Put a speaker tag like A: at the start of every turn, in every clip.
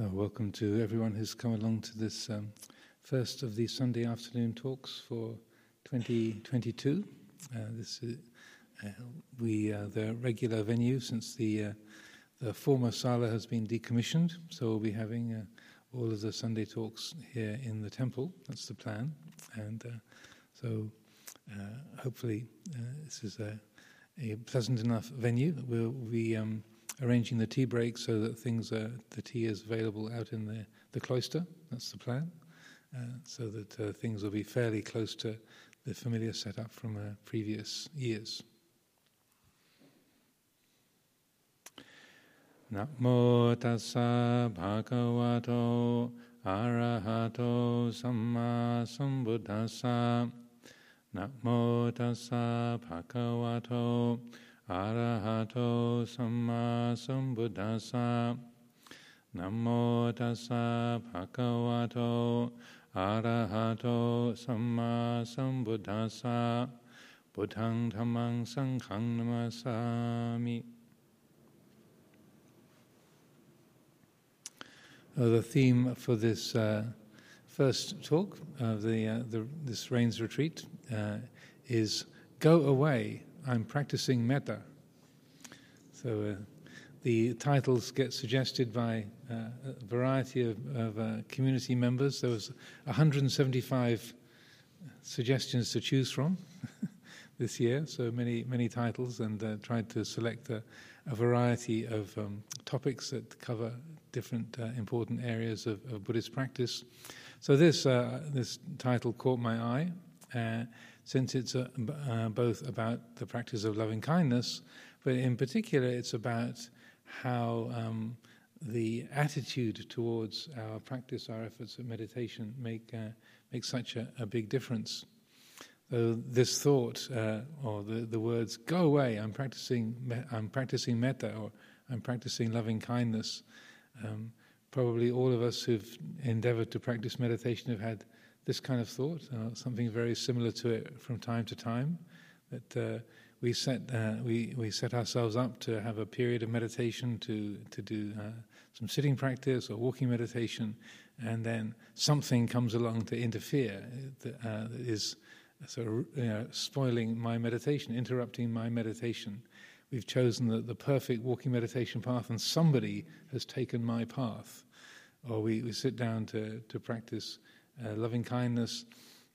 A: Uh, welcome to everyone who's come along to this um, first of the Sunday afternoon talks for 2022. Uh, this is, uh, we uh, the regular venue since the uh, the former sala has been decommissioned, so we'll be having uh, all of the Sunday talks here in the temple. That's the plan, and so hopefully this is a, a, pleasant enough venue. We'll be um, arranging the tea break so that things are, the tea is available out in the, the cloister. That's the plan. Uh, so that uh, things will be fairly close to the familiar setup from uh, previous years. Namo tassa bhagavato arahato samma sambuddhassa Namo tassa bhagavato samma sambuddhassa namo tassa bhagavato. Arahato samma sambuddhassa buddhang dhammang sanghang namasami. Uh, the theme for this uh, first talk of the, uh, the, this rains retreat uh, is go away I'm practicing metta. So uh, the titles get suggested by uh, a variety of, of uh, community members. There was 175 suggestions to choose from this year, so many many titles, and uh, tried to select a, a variety of um, topics that cover different uh, important areas of, of, Buddhist practice. So this uh, this title caught my eye since it's uh, uh, both about the practice of loving kindness, but in particular, it's about how um, the attitude towards our practice, our efforts at meditation, make uh, make such a, a, big difference. So this thought, uh, or the, the words "go away," I'm practicing, I'm practicing metta, or I'm practicing loving kindness. Um, probably all of us who've endeavored to practice meditation have had this kind of thought, uh, something very similar to it from time to time, that uh, we set uh, we we set ourselves up to have a period of meditation to to do uh, some sitting practice or walking meditation, and then something comes along to interfere that, uh, that is sort of you know, spoiling my meditation, interrupting my meditation. We've chosen the, the perfect walking meditation path, and somebody has taken my path. Or we, we sit down to, to practice uh, loving kindness,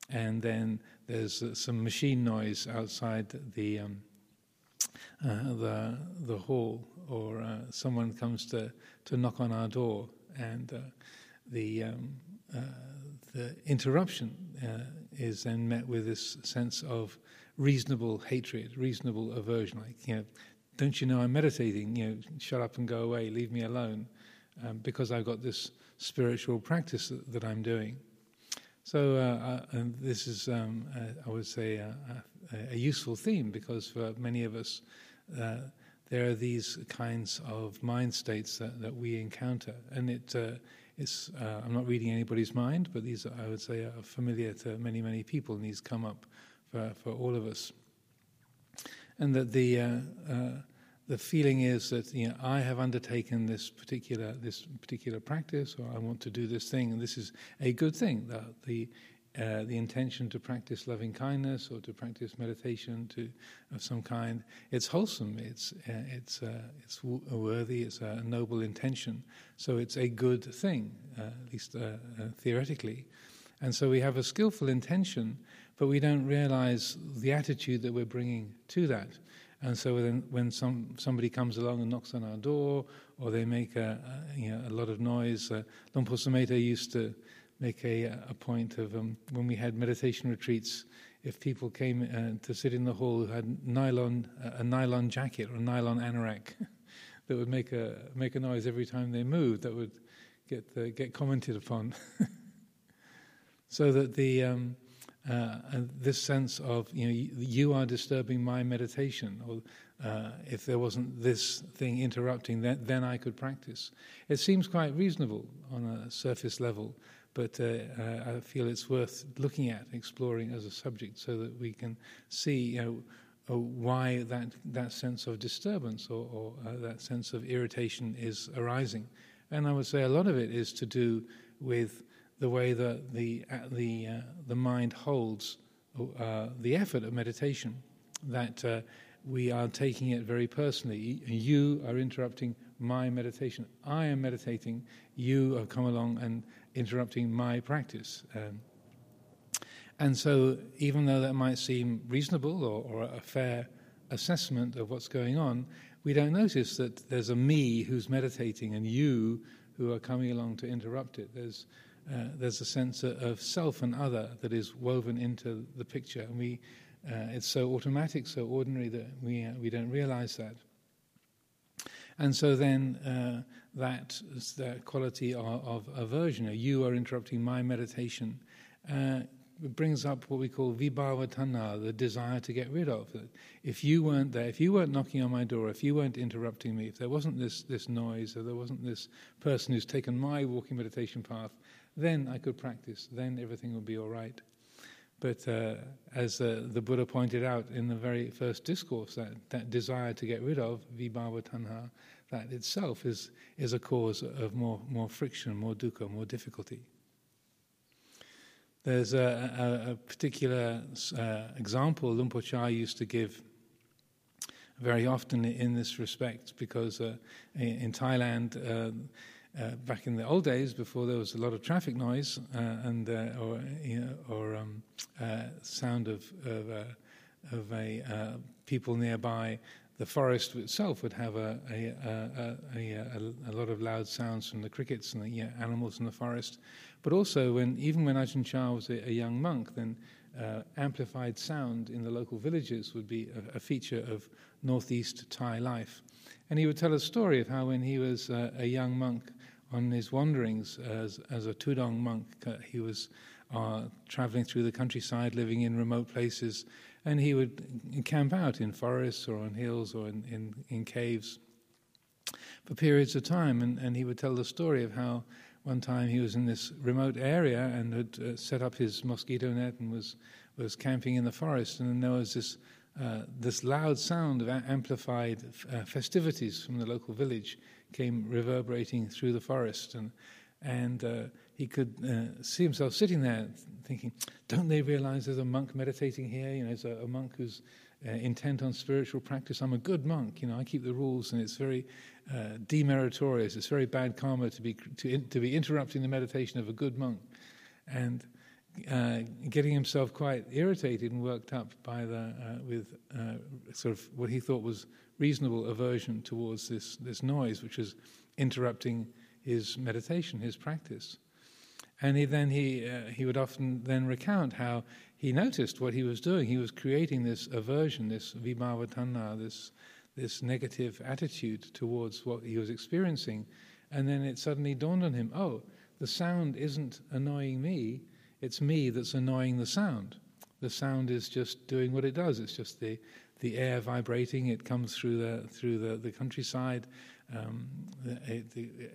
A: and then there's uh, some machine noise outside the um, uh, the the hall, or uh, someone comes to to knock on our door, and uh, the um, the interruption is then met with this sense of reasonable hatred, reasonable aversion, like you know. Don't you know I'm meditating? You know, shut up and go away. Leave me alone, um, because I've got this spiritual practice that, that I'm doing. So uh, uh, this is, um, uh, I would say, a, a, useful theme because for many of us, uh, there are these kinds of mind states that, that we encounter, and it. Uh, it's, uh, I'm not reading anybody's mind, but these, I would say, are familiar to many, many people, and these come up for, for all of us. And that the the feeling is that you know I have undertaken this particular this particular practice, or I want to do this thing, and this is a good thing. The the, uh, the intention to practice loving kindness or to practice meditation to of some kind, it's wholesome. It's uh, it's uh, it's worthy. It's a noble intention. So it's a good thing, uh, at least uh, uh, theoretically. And so we have a skillful intention, but we don't realize the attitude that we're bringing to that. And so then when some, somebody comes along and knocks on our door, or they make a, a you know, a lot of noise, uh, Luang Por used to make a, a point of um, when we had meditation retreats, if people came uh, to sit in the hall who had nylon, a nylon jacket or a nylon anorak that would make a, make a noise every time they moved, that would get, uh, get commented upon. so that the... Um, uh, this sense of you know you, are disturbing my meditation, or uh, if there wasn't this thing interrupting, then, then I could practice. It seems quite reasonable on a surface level, but uh, uh I feel it's worth looking at, exploring as a subject, so that we can see you know uh, why that that sense of disturbance or, or uh, that sense of irritation is arising, And I would say a lot of it is to do with the way that the, uh, the, uh, the mind holds uh, the effort of meditation, that uh, we are taking it very personally. You are interrupting my meditation. I am meditating. You have come along and interrupting my practice. Um, and so, even though that might seem reasonable or, or, a fair assessment of what's going on, we don't notice that there's a me who's meditating and you who are coming along to interrupt it. There's, uh, there's a sense of self and other that is woven into the picture, and we, uh, it's so automatic, so ordinary that we, uh, we don't realize that. And so then uh, that, that quality of, of aversion, you are interrupting my meditation, uh, brings up what we call vibhava tanha, the desire to get rid of. If you weren't there, if you weren't knocking on my door, if you weren't interrupting me, if there wasn't this, this noise, or there wasn't this person who's taken my walking meditation path, then I could practice, then everything would be all right. But uh, as uh, the Buddha pointed out in the very first discourse, that, that desire to get rid of, vibhava tanha, that itself is, is a cause of more, more friction, more dukkha, more difficulty. There's a, a, a particular uh, example Luang Por Chah used to give very often in this respect because uh, in Thailand, uh, back in the old days, before there was a lot of traffic noise uh, and uh, or you know, or um, uh, sound of of, uh, of a uh, people nearby, the forest itself would have a a, a, a, a, lot of loud sounds from the crickets and the animals in the forest. But also, when even when Ajahn Chah was a, young monk, then amplified sound in the local villages would be a, feature of northeast Thai life. And he would tell a story of how when he was a young monk on his wanderings as, as a Tudong monk. Uh, he was uh, traveling through the countryside, living in remote places, and he would camp out in forests or on hills or in, in, in caves for periods of time. And, and he would tell the story of how one time he was in this remote area and had uh, set up his mosquito net and was, was camping in the forest, and there was this. Uh, this loud sound of amplified uh, festivities from the local village, came reverberating through the forest, and and uh, he could uh, see himself sitting there, thinking, "Don't they realize there's a monk meditating here? You know, there's a, a monk who's uh, intent on spiritual practice. I'm a good monk. You know, I keep the rules, and it's very uh, demeritorious. It's very bad karma to be to, to be interrupting the meditation of a good monk, and." Uh, getting himself quite irritated and worked up by the uh, with uh, sort of what he thought was reasonable aversion towards this, this noise, which was interrupting his meditation, his practice. And he, then he, uh, he would often then recount how he noticed what he was doing. He was creating this aversion, this vibhava this, this negative attitude towards what he was experiencing. And then it suddenly dawned on him oh, the sound isn't annoying me, it's me that's annoying the sound. The sound is just doing what it does, it's just the, the air vibrating. It comes through the through the, the countryside. Um, it, it,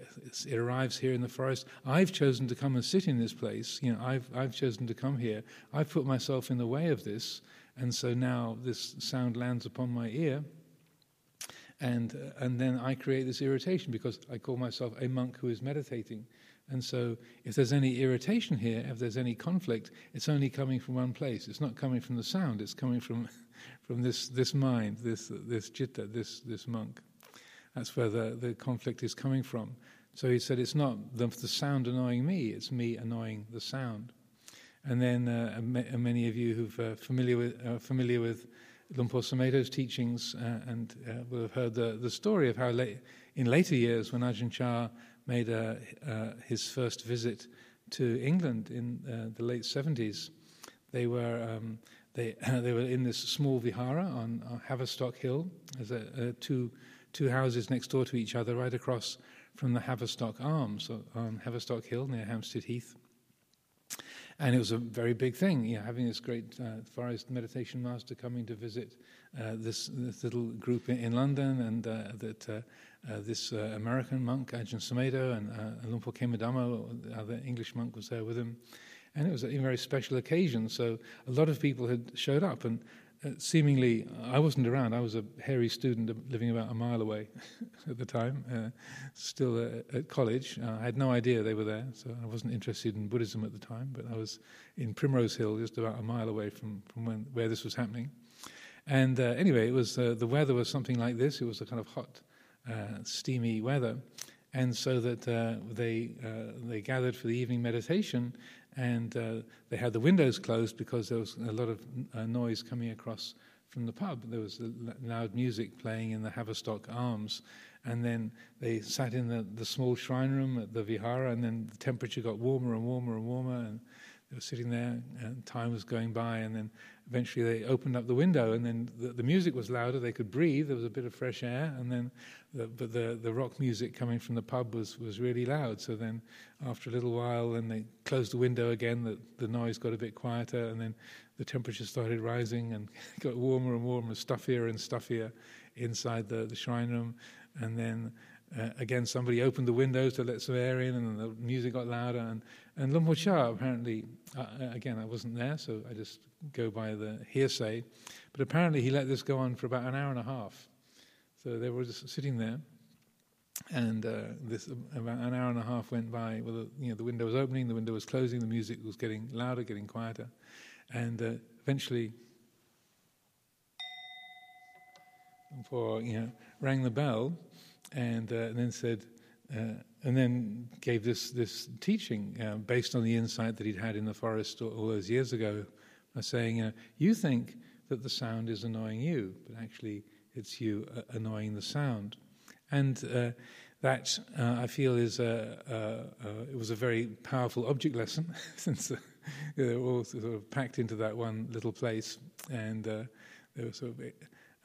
A: it, arrives here in the forest. I've chosen to come and sit in this place. You know, I've I've chosen to come here. I've put myself in the way of this, and so now this sound lands upon my ear. And and then I create this irritation because I call myself a monk who is meditating. And so, if there's any irritation here, if there's any conflict, it's only coming from one place. It's not coming from the sound, it's coming from from this, this mind, this, this citta, this, this monk. That's where the, the conflict is coming from. So he said, it's not the, the sound annoying me, it's me annoying the sound. And then uh, many of you who are uh, familiar with, uh, familiar with Luang Por Sumedho's teachings uh, and uh, will have heard the, the story of how in later years when Ajahn Chah made uh, his first visit to England in the late 70s, they were um, they, they were in this small vihara on, Haverstock Hill. There's a, two, two houses next door to each other, right across from the Haverstock Arms on Haverstock Hill near Hampstead Heath. And it was a very big thing, you know, having this great uh, forest meditation master coming to visit uh, this, this, little group in, London, and uh, that uh, uh, this uh, American monk, Ajahn Sumedho, and uh, Dhamma, the other English monk, was there with him and it was a very special occasion. So a lot of people had showed up, and uh, seemingly, I wasn't around. I was a hairy student living about a mile away at the time, uh, still uh, at college. Uh, I had no idea they were there, so I wasn't interested in Buddhism at the time. But I was in Primrose Hill, just about a mile away from, from when, where this was happening. And uh, anyway, it was uh, the weather was something like this. It was a kind of hot, steamy weather, and so that they they gathered for the evening meditation and uh, they had the windows closed because there was a lot of uh, noise coming across from the pub. There was loud music playing in the Haverstock Arms, and then they sat in the, the small shrine room at the Vihara, and then the temperature got warmer and warmer and warmer, and they were sitting there, and time was going by, and then eventually they opened up the window, and then the, the music was louder. They could breathe. There was a bit of fresh air, and then the, but the the rock music coming from the pub was was really loud. So then, after a little while, then they closed the window again. The the noise got a bit quieter, and then the temperature started rising and got warmer and warmer, stuffier and stuffier inside the, the shrine room, and then. Uh, again, somebody opened the windows to let some air in, and the music got louder. And, and Luang Por Chah, apparently, uh, again, I wasn't there, so I just go by the hearsay. But apparently, he let this go on for about an hour and a half. So they were just sitting there, and uh, this about an hour and a half went by. Well, the, you know, the window was opening, the window was closing, the music was getting louder, getting quieter, and uh, eventually, for you know, rang the bell, and, uh, and then said. Uh, and then gave this this teaching uh, based on the insight that he'd had in the forest all, those years ago by saying, you, you think that the sound is annoying you, but actually it's you uh, annoying the sound. And uh, that uh, I feel is a, a, a, it was a very powerful object lesson since uh, they were all sort of packed into that one little place, and uh, they were sort of uh,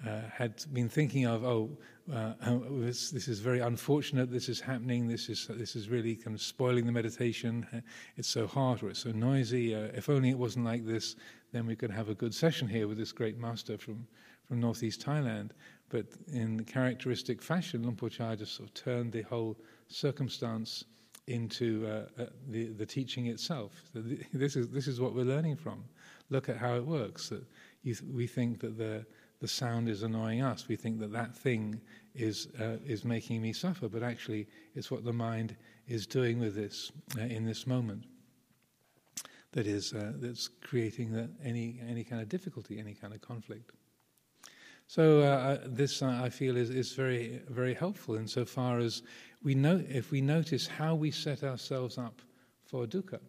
A: had been thinking of, oh, uh, this, this, is very unfortunate. This is happening. This is this is really kind of spoiling the meditation. It's so hot or it's so noisy. Uh, if only it wasn't like this, then we could have a good session here with this great master from from northeast Thailand. But in characteristic fashion, Luang Por Chah just sort of turned the whole circumstance into uh, uh, the the teaching itself. So th- this is this is what we're learning from. Look at how it works. That th- we think that the the sound is annoying us. We think that that thing is uh, is making me suffer, but actually, it's what the mind is doing with this uh, in this moment. That is uh, that's creating the, any any kind of difficulty, any kind of conflict. So uh, this uh, I feel is, is very very helpful insofar as we know if we notice how we set ourselves up for dukkha,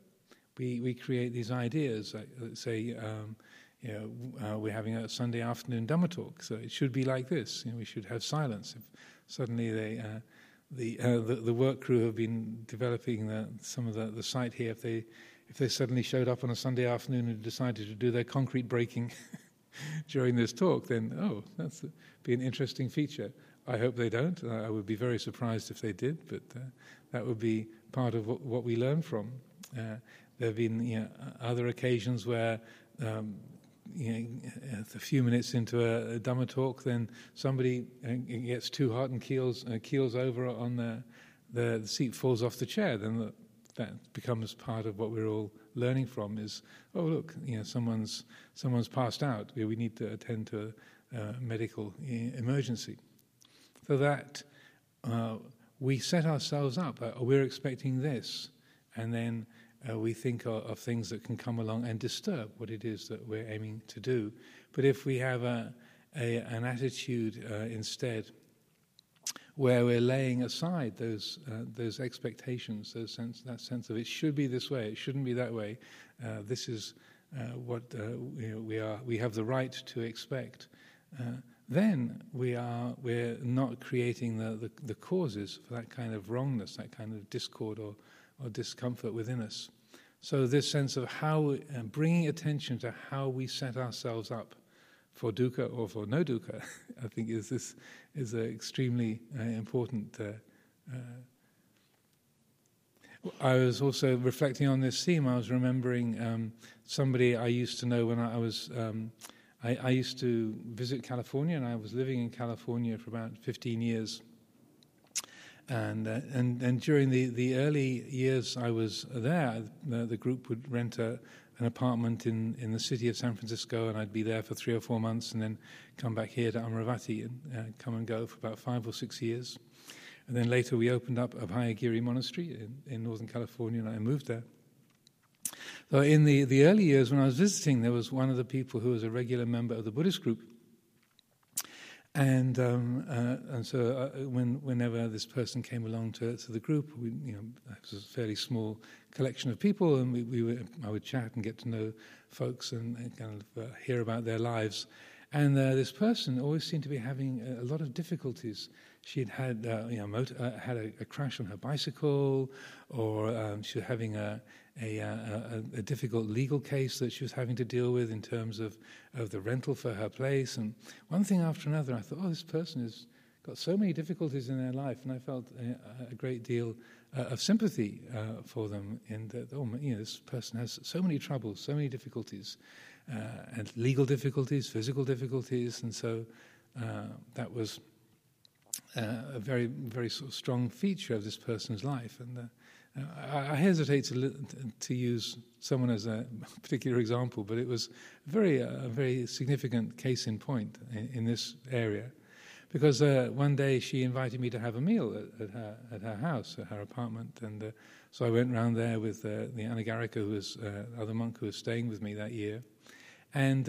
A: we we create these ideas. Like, say. Um, you know, uh, we're having a Sunday afternoon Dhamma talk, so it should be like this. You know, we should have silence. If suddenly they, uh, the, uh, the, the work crew have been developing the, some of the, the site here, if they if they suddenly showed up on a Sunday afternoon and decided to do their concrete breaking during this talk, then oh, that's be an interesting feature. I hope they don't. I would be very surprised if they did, but uh, that would be part of what, what we learn from. Uh, there have been you know, other occasions where um, you know, a few minutes into a, a Dhamma talk, then somebody uh, gets too hot and keels uh, keels over on the, the, the seat, falls off the chair. Then the, that becomes part of what we're all learning from. Is oh look, you know, someone's someone's passed out. We, we need to attend to a, a medical emergency. So that uh, we set ourselves up. Uh, we're expecting this, and then uh, we think of, of, things that can come along and disturb what it is that we're aiming to do. But if we have a, a an attitude uh, instead where we're laying aside those uh, those expectations, those sense, that sense of it should be this way, it shouldn't be that way. Uh, this is uh, what uh, you know, we are. We have the right to expect. then we are we're not creating the, the, the causes for that kind of wrongness, that kind of discord or or discomfort within us. So, this sense of how, uh, bringing attention to how we set ourselves up for dukkha or for no dukkha, I think is this is an extremely uh, important. Uh, uh, I was also reflecting on this theme. I was remembering um, somebody I used to know when I, was. Um, I, I, used to visit California, and I was living in California for about 15 years. And, uh, and, and during the, the early years I was there, the, the group would rent a, an apartment in, in the city of San Francisco, and I'd be there for three or four months, and then come back here to Amaravati and uh, come and go for about five or six years. And then later we opened up Abhayagiri Monastery in, in Northern California, and I moved there. So in the, the early years when I was visiting, there was one of the people who was a regular member of the Buddhist group. And, um, uh, and so uh, when, whenever this person came along to, to the group, we, you know, it was a fairly small collection of people, and we, we were, I would chat and get to know folks and, and kind of uh, hear about their lives. And uh, this person always seemed to be having a lot of difficulties she'd had uh, you know motor, uh, had a, a, crash on her bicycle, or um, she was having a a, a a, difficult legal case that she was having to deal with in terms of of the rental for her place, and one thing after another. I thought, oh, this person has got so many difficulties in their life, and I felt a, a great deal uh, of sympathy uh, for them. In that, oh, you know, this person has so many troubles, so many difficulties, uh, and legal difficulties, physical difficulties, and so uh, that was uh, a very, very sort of strong feature of this person's life. And uh, I, I, hesitate to, to use someone as a particular example, but it was very, uh, a very significant case in point in, in this area. Because uh, one day she invited me to have a meal at, at, her, at her house, at her apartment, and uh, so I went round there with the Anagarika, who was the other monk who was staying with me that year, and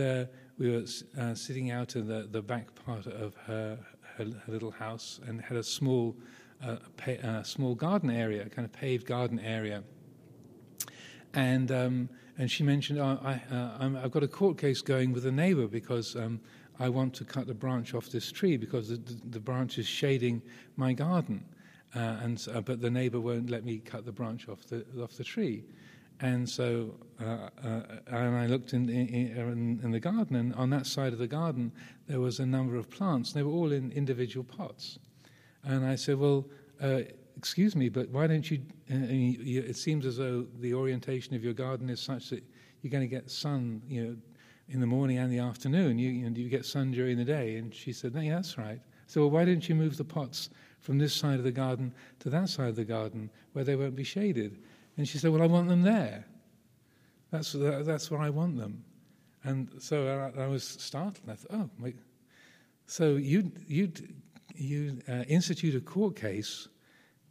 A: we were sitting out in the, the back part of her her, her little house and had a small, uh, pa- uh, small garden area, a kind of paved garden area. And um, and she mentioned, oh, I, uh, I've got a court case going with a neighbor because um, I want to cut a branch off this tree because the, the branch is shading my garden. Uh, and uh, but the neighbor won't let me cut the branch off the off the tree. And so, uh, uh, and I looked in, in, in, the garden, and on that side of the garden, there was a number of plants. They were all in individual pots. And I said, Well, uh, excuse me, but why don't you, uh, you, It seems as though the orientation of your garden is such that you're going to get sun, you know, in the morning and the afternoon. You, you, know, you get sun during the day. And she said, No, yeah, that's right. So, well, why don't you move the pots from this side of the garden to that side of the garden where they won't be shaded? And she said, Well, I want them there. That's, that's where I want them. And so I, I was startled. I thought, Oh. So you you you uh, institute a court case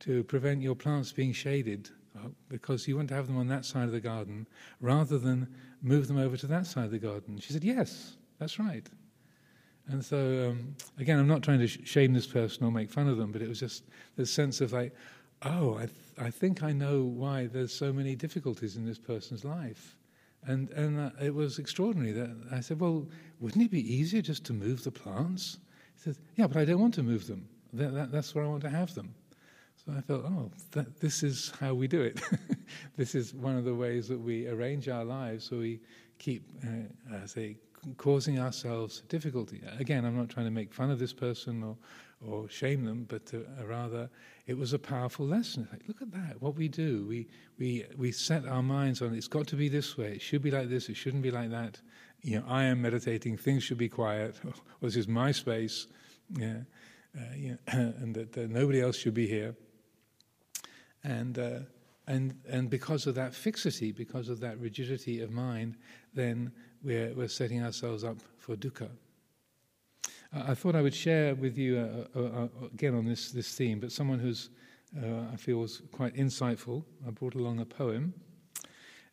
A: to prevent your plants being shaded uh, because you want to have them on that side of the garden rather than move them over to that side of the garden. She said, Yes, that's right. And so, um, again, I'm not trying to sh- shame this person or make fun of them, but it was just the sense of like, oh, I, th- I think I know why there's so many difficulties in this person's life. And, and uh, it was extraordinary that I said, well, wouldn't it be easier just to move the plants? He said, yeah, but I don't want to move them. That, that, that's where I want to have them. So I felt, oh, that, this is how we do it. this is one of the ways that we arrange our lives so we keep, uh, I say, causing ourselves difficulty. Again, I'm not trying to make fun of this person or, or shame them, but to, uh, rather it was a powerful lesson. Like, look at that, what we do. We, we, we set our minds on it's got to be this way, it should be like this, it shouldn't be like that. You know, I am meditating, things should be quiet, or, this is my space, yeah, uh, yeah, and that uh, nobody else should be here. And, uh, and, and because of that fixity, because of that rigidity of mind, then we're, we're setting ourselves up for dukkha. I thought I would share with you uh, uh, uh, again on this, this theme, but someone who's uh, I feel was quite insightful. I brought along a poem,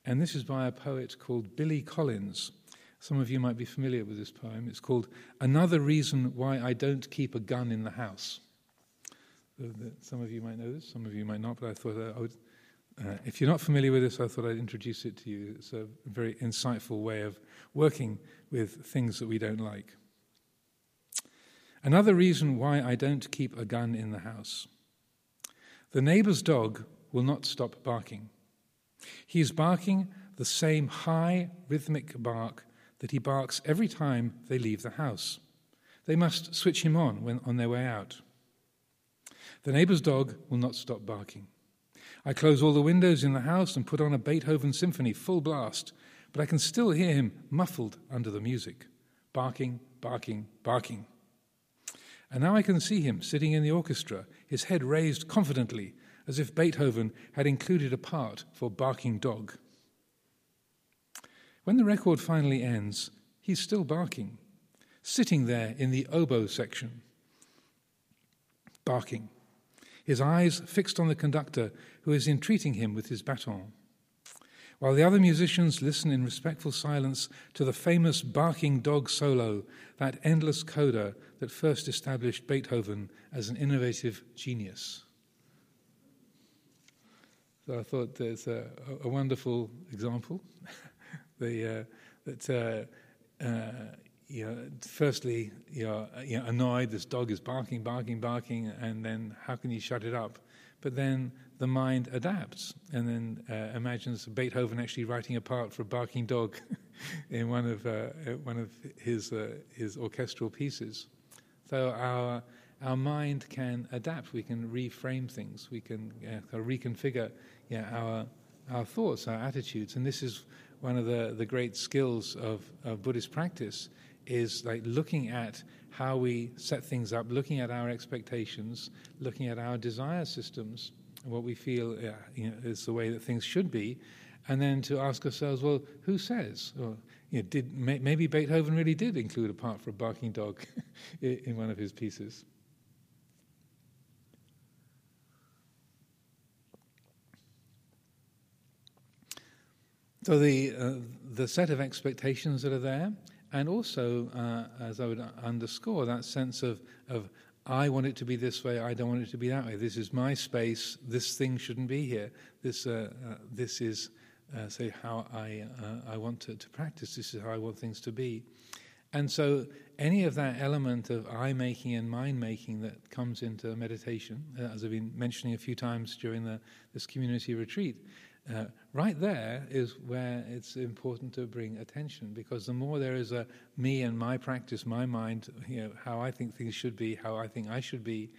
A: and this is by a poet called Billy Collins. Some of you might be familiar with this poem. It's called Another Reason Why I Don't Keep a Gun in the House. Some of you might know this, some of you might not, but I thought I would. Uh, if you're not familiar with this, I thought I'd introduce it to you. It's a very insightful way of working with things that we don't like. Another reason why I don't keep a gun in the house. The neighbor's dog will not stop barking. He is barking the same high, rhythmic bark that he barks every time they leave the house. They must switch him on when on their way out. The neighbor's dog will not stop barking. I close all the windows in the house and put on a Beethoven symphony full blast, but I can still hear him muffled under the music, barking, barking, barking. And now I can see him sitting in the orchestra, his head raised confidently, as if Beethoven had included a part for Barking Dog. When the record finally ends, he's still barking, sitting there in the oboe section, barking, his eyes fixed on the conductor who is entreating him with his baton. While the other musicians listen in respectful silence to the famous barking dog solo, that endless coda that first established Beethoven as an innovative genius. So I thought there's a, a wonderful example. the, uh, that uh, uh, you know, firstly, you're, you're annoyed, this dog is barking, barking, barking, and then how can you shut it up? But then the mind adapts and then uh, imagines Beethoven actually writing a part for a barking dog in one of, uh, one of his, uh, his orchestral pieces. So our, our mind can adapt, we can reframe things, we can reconfigure yeah, our, our thoughts, our attitudes. And this is one of the, the great skills of, of Buddhist practice is like looking at how we set things up, looking at our expectations, looking at our desire systems, what we feel you know, is the way that things should be, and then to ask ourselves, well, who says? Or, you know, did may, maybe Beethoven really did include a part for a barking dog in one of his pieces? So the uh, the set of expectations that are there, and also, uh, as I would underscore, that sense of of I want it to be this way, I don't want it to be that way. This is my space. This thing shouldn't be here. This uh, uh this is uh, say how I uh, I want to, to practice. This is how I want things to be. And so, any of that element of I making and mind making that comes into meditation, as I've been mentioning a few times during the, this community retreat, uh, right there is where it's important to bring attention because the more there is a me and my practice, my mind, you know, how I think things should be, how I think I should be,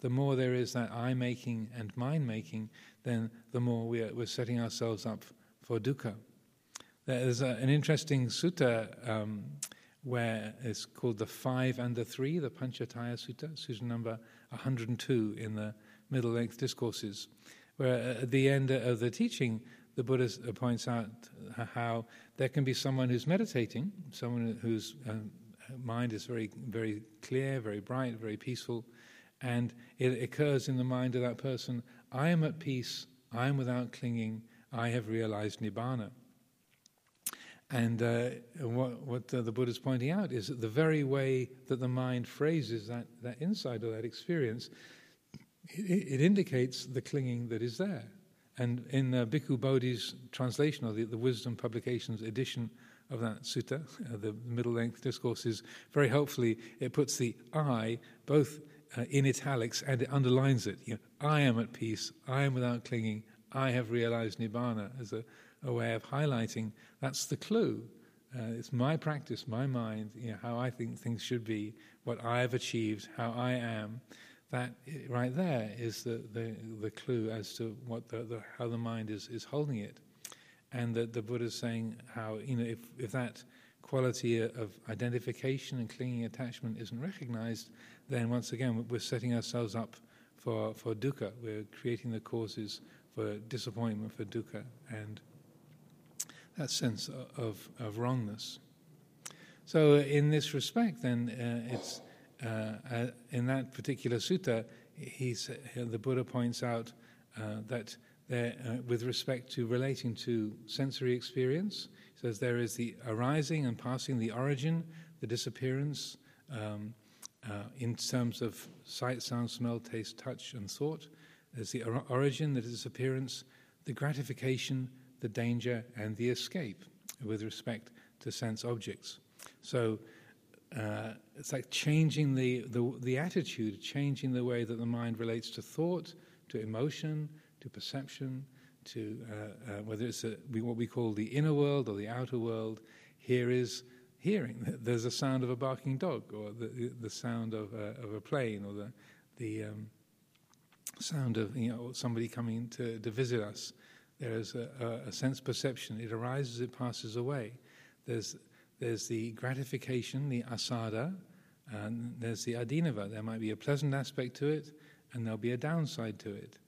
A: the more there is that I making and mind making, then the more we are, we're setting ourselves up for dukkha. There's a, an interesting sutta um, where it's called the Five and the Three, the Pañcattaya Sutta, sutta number 102 in the Middle Length Discourses where at the end of the teaching, the Buddha points out how there can be someone who's meditating, someone whose um, mind is very, very clear, very bright, very peaceful, and it occurs in the mind of that person I am at peace, I am without clinging, I have realized Nibbana. And uh, what, what uh, the Buddha is pointing out is that the very way that the mind phrases that, that insight or that experience it, it indicates the clinging that is there. And in uh, Bhikkhu Bodhi's translation, or the, the Wisdom Publications edition of that sutta, uh, the middle length discourses, very helpfully, it puts the I both uh, in italics and it underlines it. You know, I am at peace, I am without clinging, I have realized Nibbana as a, a way of highlighting that's the clue. Uh, it's my practice, my mind, you know, how I think things should be, what I have achieved, how I am that right there is the, the, the clue as to what the, the, how the mind is, is holding it. And that the Buddha is saying how, you know, if, if that quality of identification and clinging attachment isn't recognized, then once again we're setting ourselves up for, for dukkha. We're creating the causes for disappointment, for dukkha, and that sense of, of wrongness. So, in this respect, then, uh, it's uh, uh, in that particular sutta, he's, the Buddha points out uh, that there, uh, with respect to relating to sensory experience, he says there is the arising and passing, the origin, the disappearance, um, uh, in terms of sight, sound, smell, taste, touch, and thought. There's the or- origin, the disappearance, the gratification, the danger, and the escape with respect to sense objects. So uh, it's like changing the, the, the attitude, changing the way that the mind relates to thought, to emotion, to perception, to uh, uh, whether it's a, what we call the inner world or the outer world. Here is hearing. There's a sound of a barking dog, or the, the sound of a, of a plane, or the, the um, sound of you know, somebody coming to, to visit us. There is a, a sense perception. It arises, it passes away. There's there's the gratification, the assada, and there's the adinava. There might be a pleasant aspect to it, and there'll be a downside to it.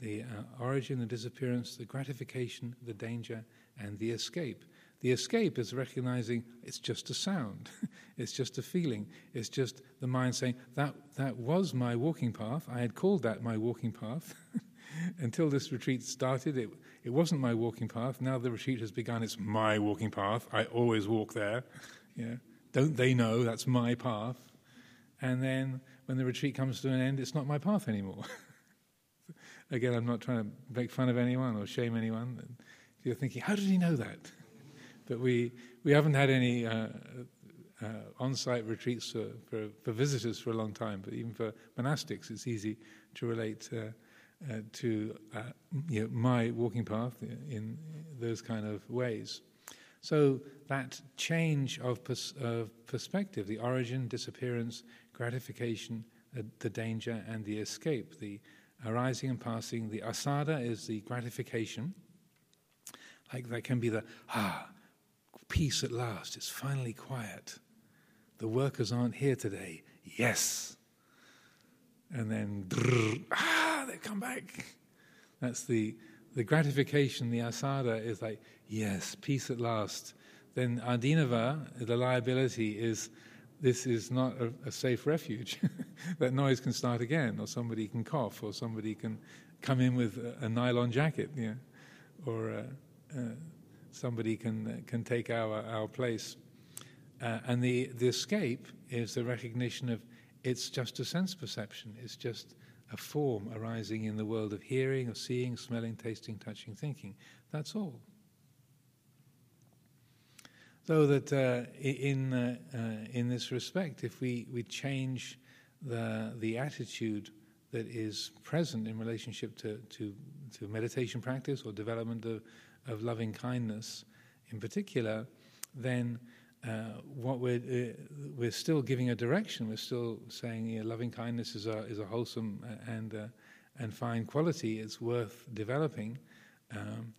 A: The uh, origin, the disappearance, the gratification, the danger, and the escape. The escape is recognizing it's just a sound, it's just a feeling, it's just the mind saying, that, that was my walking path. I had called that my walking path. Until this retreat started, it, it wasn't my walking path. Now the retreat has begun, it's my walking path. I always walk there. Don't they know that's my path? And then when the retreat comes to an end, it's not my path anymore. Again, I'm not trying to make fun of anyone or shame anyone. You're thinking, how did he know that? But we, we haven't had any uh, uh, on site retreats for, for, for, visitors for a long time, but even for monastics, it's easy to relate uh, uh to uh, you know, my walking path in those kind of ways. So that change of, pers- of perspective, the origin, disappearance, gratification, uh, the danger, and the escape, the arising and passing. The assada is the gratification. Like that can be the, ah, peace at last, it's finally quiet. The workers aren't here today. Yes. And then, drrr, ah, they've come back. That's the, the gratification, the assada is like, yes, peace at last. Then adinava, the liability, is this is not a, a safe refuge. that noise can start again, or somebody can cough, or somebody can come in with a, a nylon jacket, yeah, or uh, uh, somebody can uh, can take our our place. Uh, and the the escape is the recognition of it's just a sense perception. It's just a form arising in the world of hearing, of seeing, smelling, tasting, touching, thinking. That's all. So that uh, in uh, uh, in this respect, if we, we change the the attitude that is present in relationship to, to, to meditation practice or development of, of loving kindness in particular, then uh, what we're uh, we're still giving a direction. We're still saying know, loving kindness is a is a wholesome and uh, and fine quality. It's worth developing. Um,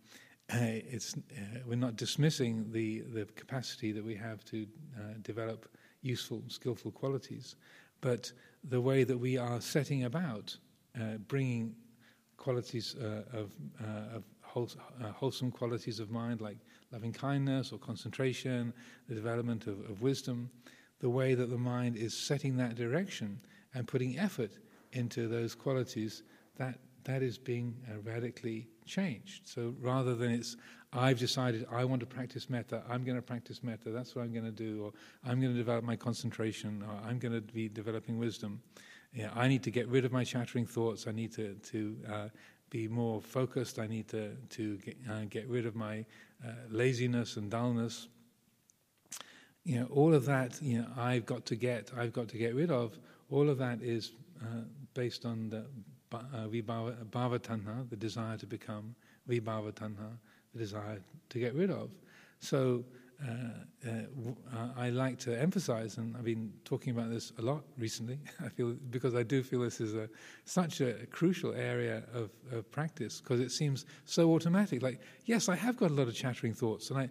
A: uh, it's, uh, we're not dismissing the, the capacity that we have to uh, develop useful, skillful qualities, but the way that we are setting about uh, bringing qualities uh, of, uh, of wholesome qualities of mind, like loving kindness or concentration, the development of, of wisdom, the way that the mind is setting that direction and putting effort into those qualities, that that is being uh, radically changed. So rather than it's, I've decided I want to practice metta, I'm going to practice metta, that's what I'm going to do, or I'm going to develop my concentration, or I'm going to be developing wisdom. I need to get rid of my chattering thoughts, I need to, to uh, be more focused, I need to, to get, uh, get rid of my uh, laziness and dullness. You know, all of that, you know, I've got to get, I've got to get rid of, all of that is uh, based on the uh, vibhava tanha, the desire to become, vibhava tanha, the desire to get rid of. So Uh, uh, uh, I like to emphasize, and I've been talking about this a lot recently. I feel because I do feel this is a such a, crucial area of, of practice because it seems so automatic. Like, yes, I have got a lot of chattering thoughts, and I,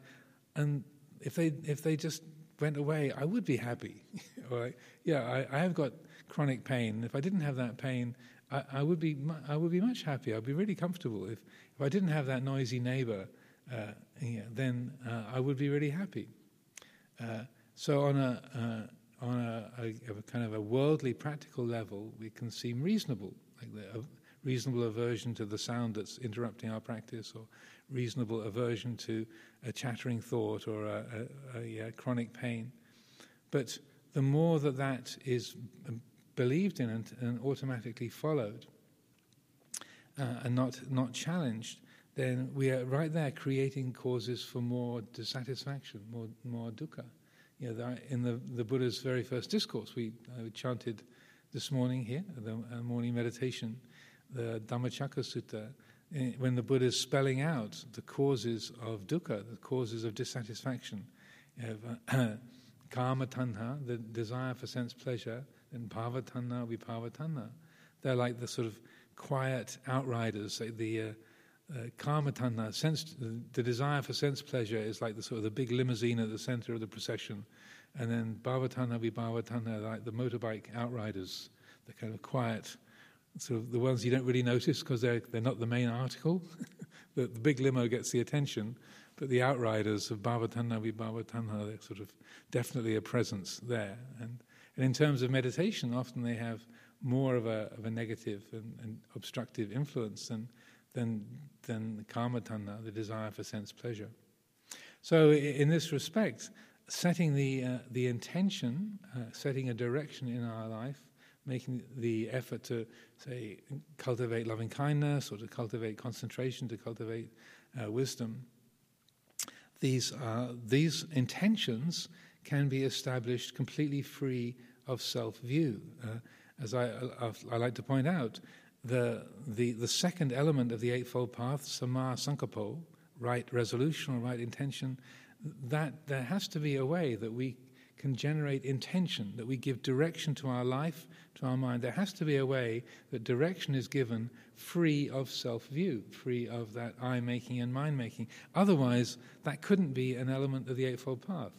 A: and if they if they just went away, I would be happy. or like, yeah, I, I have got chronic pain. If I didn't have that pain, I, I, would be I would be much happier. I'd be really comfortable if, if I didn't have that noisy neighbor. Uh, yeah, then uh, I would be really happy. Uh, so on a uh, on a, a, a, kind of a worldly, practical level, we can seem reasonable, like the reasonable aversion to the sound that's interrupting our practice, or reasonable aversion to a chattering thought or a, a chronic pain. But the more that that is believed in and, and automatically followed uh, and not, not challenged, then we are right there creating causes for more dissatisfaction, more, more dukkha. You know, in the, the Buddha's very first discourse, we, uh, chanted this morning here, the uh, morning meditation, the Dhammacakka Sutta, eh, when the Buddha is spelling out the causes of dukkha, the causes of dissatisfaction. You have, uh, tanha, the desire for sense pleasure, and bhavatanha, vibhavatanha. They're like the sort of quiet outriders, like the uh, uh, sense, the, desire for sense pleasure is like the sort of the big limousine at the center of the procession. And then bhavatanha, vibhavatanha, like the motorbike outriders, the kind of quiet, sort of the ones you don't really notice because they're, they're not the main article. the, the, big limo gets the attention, but the outriders of Bhavatanha, Vibhavatanha, they're sort of definitely a presence there. And, and in terms of meditation, often they have more of a, of a negative and, and obstructive influence than, than, than the kama the desire for sense pleasure. So, in this respect, setting the, uh, the intention, uh, setting a direction in our life, making the effort to, say, cultivate loving kindness or to cultivate concentration, to cultivate uh, wisdom, these, uh, these intentions can be established completely free of self view. Uh, as I, I, I, like to point out, the, the, the second element of the Eightfold Path, Samma Sankappo, right resolution or right intention, that there has to be a way that we can generate intention, that we give direction to our life, to our mind. There has to be a way that direction is given free of self view, free of that I making and mind making. Otherwise, that couldn't be an element of the Eightfold Path.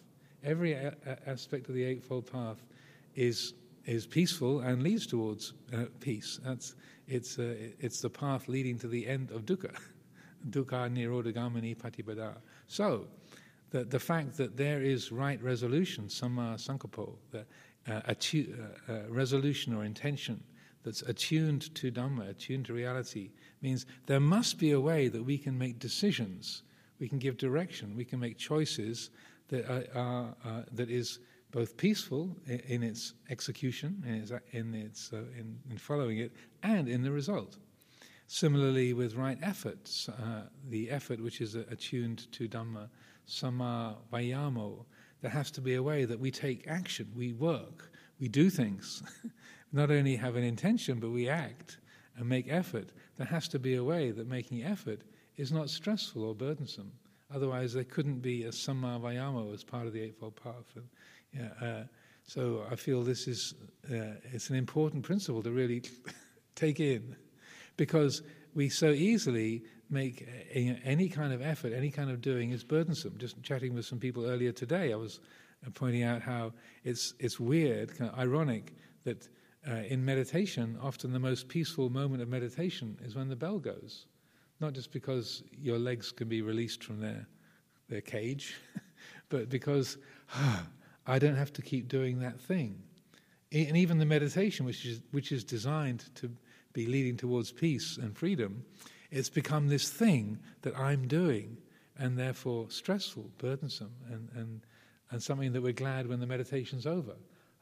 A: Every a- aspect of the Eightfold Path is, is peaceful and leads towards uh, peace. That's, it's, uh, it's the path leading to the end of dukkha. dukkha nirodhagamini patipada. So, the, the fact that there is right resolution, samma sankappo, the, uh, attu- uh, uh, resolution or intention that's attuned to Dhamma, attuned to reality, means there must be a way that we can make decisions, we can give direction, we can make choices that, are, that is both peaceful in, its execution, in its, in, its uh, in, in, following it, and in the result. Similarly, with right efforts, uh, the effort which is attuned to Dhamma, samma vayamo, there has to be a way that we take action, we work, we do things. Not only have an intention, but we act and make effort. There has to be a way that making effort is not stressful or burdensome. Otherwise, there couldn't be a samma vayamo as part of the Eightfold Path. And, yeah, uh, so I feel this is uh, it's an important principle to really take in, because we so easily make any kind of effort, any kind of doing is burdensome. Just chatting with some people earlier today, I was uh, pointing out how it's it's weird, kind of ironic that uh, in meditation, often the most peaceful moment of meditation is when the bell goes, not just because your legs can be released from their their cage, but because ah, I don't have to keep doing that thing. And even the meditation, which is which is designed to be leading towards peace and freedom, it's become this thing that I'm doing and therefore stressful, burdensome, and, and, and something that we're glad when the meditation's over.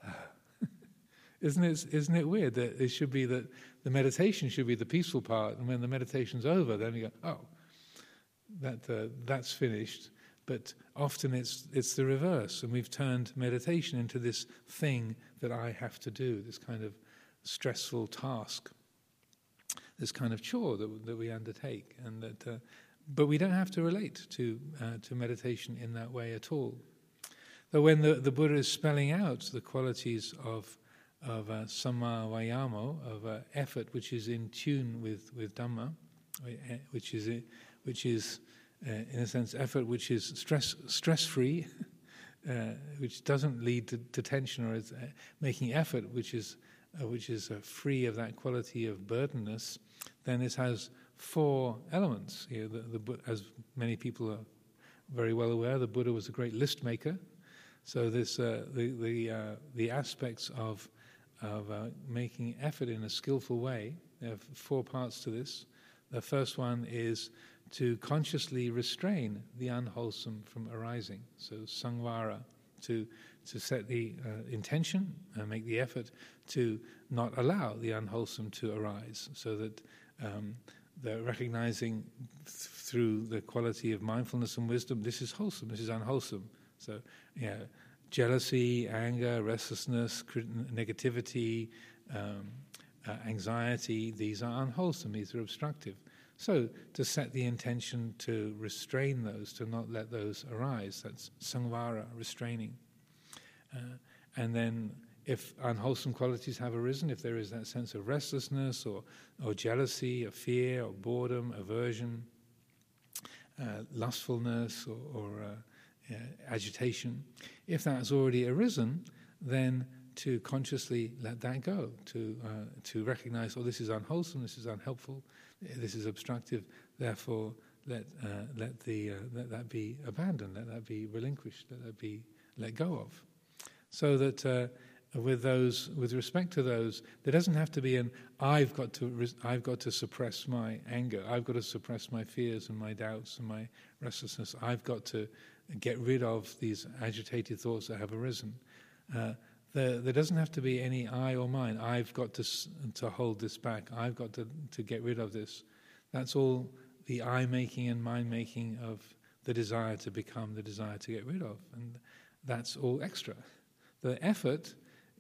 A: isn't, it, isn't it weird that it should be that the meditation should be the peaceful part, and when the meditation's over, then you go, oh, that, uh, that's finished. But often it's, it's the reverse, and we've turned meditation into this thing that I have to do, this kind of stressful task this kind of chore that, that we undertake, and that, uh, but we don't have to relate to uh, to meditation in that way at all. Though when the, the Buddha is spelling out the qualities of of uh, samma vayamo, of uh, effort which is in tune with with Dhamma, eh, which is which is uh, in a sense effort which is stress stress free. Uh, which doesn't lead to, to tension or is uh, making effort, which is uh, which is uh, free of that quality of burdenness, then this has four elements. You know, the, the, as many people are very well aware, the Buddha was a great list maker. So this, uh, the, the, the aspects of, of making effort in a skillful way, there are four parts to this. The first one is to consciously restrain the unwholesome from arising. So samvara, to to set the uh, intention and make the effort to not allow the unwholesome to arise, so that um, the recognizing th- through the quality of mindfulness and wisdom, this is wholesome, this is unwholesome. So, yeah, jealousy, anger, restlessness, negativity, um, uh, anxiety, these are unwholesome, these are obstructive. So, to set the intention to restrain those, to not let those arise, that's samvara, restraining. Uh, and then, if unwholesome qualities have arisen, if there is that sense of restlessness or, or jealousy or fear or boredom, aversion, uh, lustfulness or, or uh, agitation, if that has already arisen, then to consciously let that go, to, uh, to recognize, oh, this is unwholesome, this is unhelpful, this is obstructive, therefore let, uh, let, the, uh, let that be abandoned, let that be relinquished, let that be let go of. So that uh, with those, with respect to those, there doesn't have to be an I've got to res- I've got to suppress my anger, I've got to suppress my fears and my doubts and my restlessness. I've got to get rid of these agitated thoughts that have arisen. There, there, doesn't have to be any I or mine. I've got to to hold this back. I've got to to get rid of this. That's all the I making and mind making of the desire to become, the desire to get rid of, and that's all extra. The effort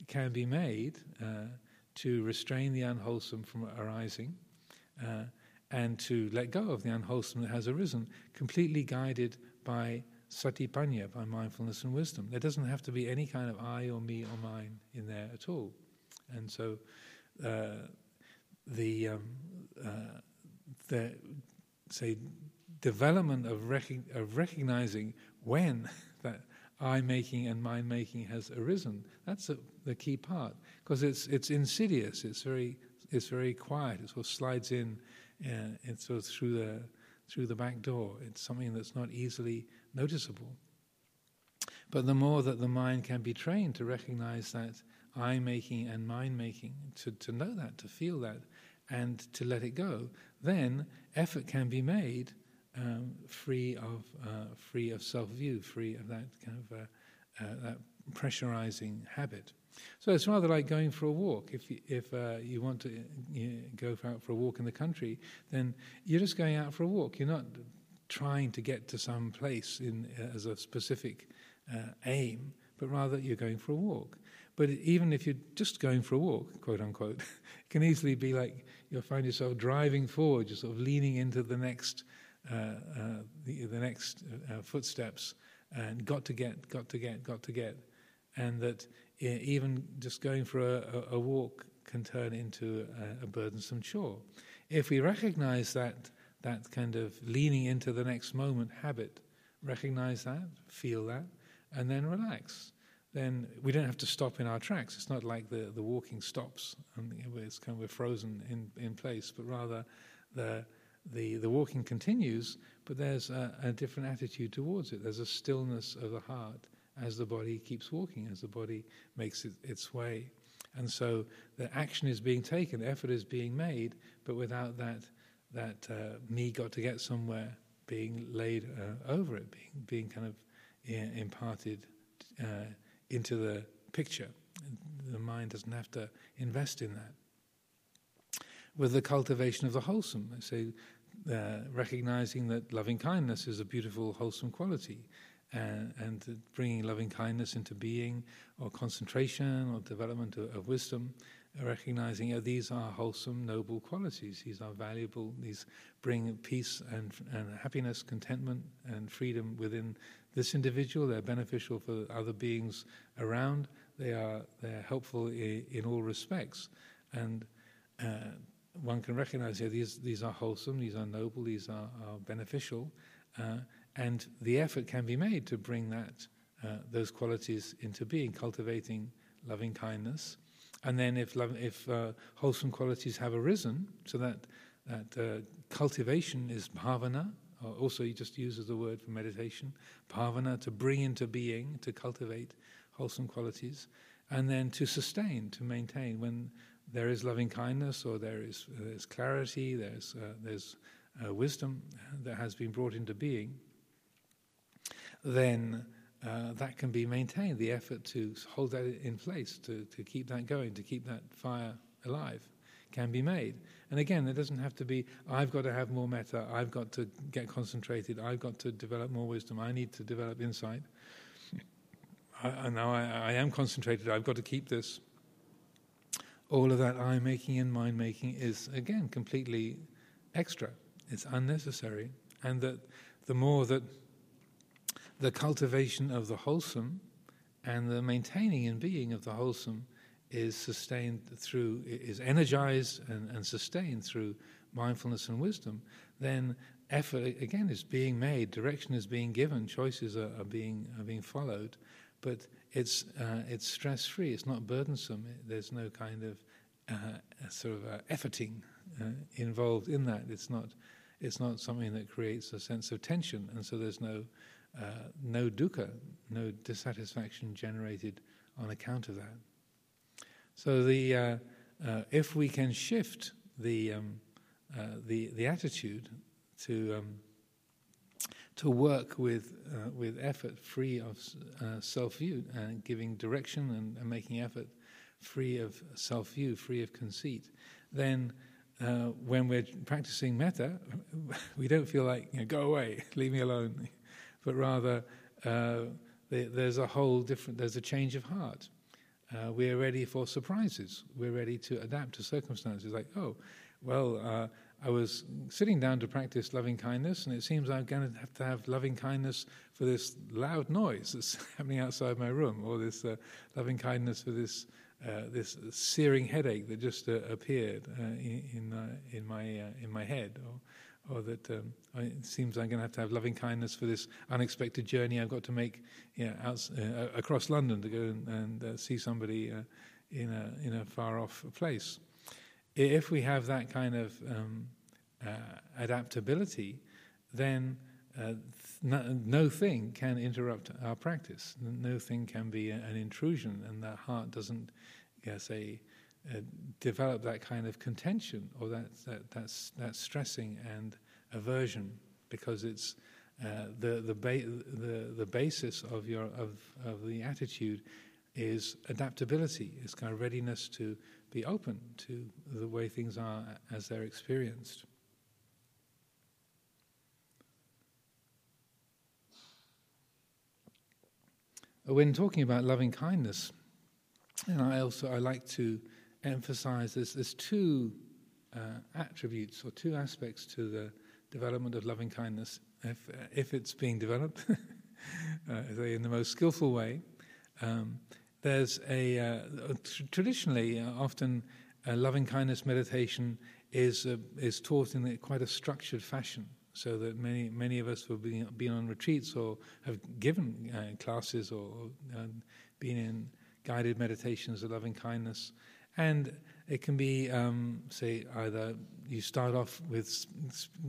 A: can be made uh, to restrain the unwholesome from arising uh, and to let go of the unwholesome that has arisen, completely guided by satipanya, by mindfulness and wisdom. There doesn't have to be any kind of I or me or mine in there at all. And so uh, the, um, uh, the, say, development of, rec- of recognizing when that I making and mind making has arisen. That's a, the key part because it's it's insidious. It's very it's very quiet. It sort of slides in. Uh, it's sort of through the through the back door. It's something that's not easily noticeable. But the more that the mind can be trained to recognize that I making and mind making, to, to know that, to feel that, and to let it go, then effort can be made um, free of uh, free of self view, free of that kind of uh, uh, that pressurizing habit. So it's rather like going for a walk. If you, if uh, you want to you know, go out for a walk in the country, then you're just going out for a walk. You're not trying to get to some place in, uh, as a specific uh, aim, but rather you're going for a walk. But even if you're just going for a walk, quote unquote, it can easily be like you'll find yourself driving forward, just sort of leaning into the next uh, uh, the, the, next uh, footsteps and got to get, got to get, got to get. And that even just going for a, a walk can turn into a, a, burdensome chore. If we recognize that, that kind of leaning into the next moment habit, recognize that, feel that, and then relax, then we don't have to stop in our tracks. It's not like the, the walking stops and it's kind of we're frozen in, in place, but rather the the, the walking continues, but there's a, a, different attitude towards it. There's a stillness of the heart as the body keeps walking, as the body makes it, its way. And so the action is being taken, effort is being made, but without that, that uh, me got to get somewhere being laid uh, over it, being, being kind of imparted uh, into the picture. The mind doesn't have to invest in that with the cultivation of the wholesome. I say uh, recognizing that loving kindness is a beautiful, wholesome quality, uh, and bringing loving kindness into being, or concentration, or development of, of wisdom, recognizing oh, these are wholesome, noble qualities. These are valuable. These bring peace and, and happiness, contentment, and freedom within this individual. They're beneficial for other beings around. They are they're helpful in, in all respects, and uh, one can recognize here these, these are wholesome, these are noble, these are, are beneficial, uh, and the effort can be made to bring that uh, those qualities into being, cultivating loving kindness. And then, if, love, if uh, wholesome qualities have arisen, so that that uh, cultivation is bhavana. also, he just uses the word for meditation, bhavana to bring into being, to cultivate wholesome qualities, and then to sustain, to maintain. When there is loving kindness or there is uh, there's clarity, there's, uh, there's uh, wisdom that has been brought into being, then uh, that can be maintained. The effort to hold that in place, to, to keep that going, to keep that fire alive, can be made. And again, it doesn't have to be, I've got to have more metta, I've got to get concentrated, I've got to develop more wisdom, I need to develop insight. I, now I, I am concentrated, I've got to keep this all of that I making and mind making is, again, completely extra. It's unnecessary. And that the more that the cultivation of the wholesome and the maintaining and being of the wholesome is sustained through, is energized and, and sustained through mindfulness and wisdom, then effort again is being made, direction is being given, choices are, are being are being followed, but it's uh, it's stress free. It's not burdensome. There's no kind of uh, sort of uh, efforting uh, involved in that. It's not it's not something that creates a sense of tension, and so there's no uh, no dukkha, no dissatisfaction generated on account of that. So the uh, uh, if we can shift the um, the the attitude to um, to work with uh, with effort free of uh, self view and giving direction and, and, making effort free of self view, free of conceit, then uh, when we're practicing metta, we don't feel like you know, go away, leave me alone, but rather uh, there's a whole different, there's a change of heart. Uh, we're ready for surprises. We're ready to adapt to circumstances. Like, oh, well, uh, I was sitting down to practice loving kindness, and it seems I'm going to have to have loving kindness for this loud noise that's happening outside my room, or this uh, loving kindness for this uh, this searing headache that just uh, appeared uh, in in, my in my head, or or that um, it seems I'm going to have to have loving kindness for this unexpected journey I've got to make you know, out, across London to go and, and see somebody in a in a far off place if we have that kind of um, uh, adaptability, then uh, no, no, thing can interrupt our practice. No thing can be an intrusion, and the heart doesn't, yeah, say, uh, develop that kind of contention or that that that's that stressing and aversion because it's uh, the the, ba- the the basis of your of of the attitude is adaptability. It's kind of readiness to be open to the way things are as they're experienced. When talking about loving kindness, and I also I like to emphasize there's, there's two uh, attributes or two aspects to the development of loving kindness if, if it's being developed uh, in the most skillful way. Um, there's a uh, traditionally uh, often uh, loving kindness meditation is uh, is taught in quite a structured fashion, so that many many of us who have been, been on retreats or have given uh, classes or been in guided meditations of loving kindness, and it can be, um, say, either you start off with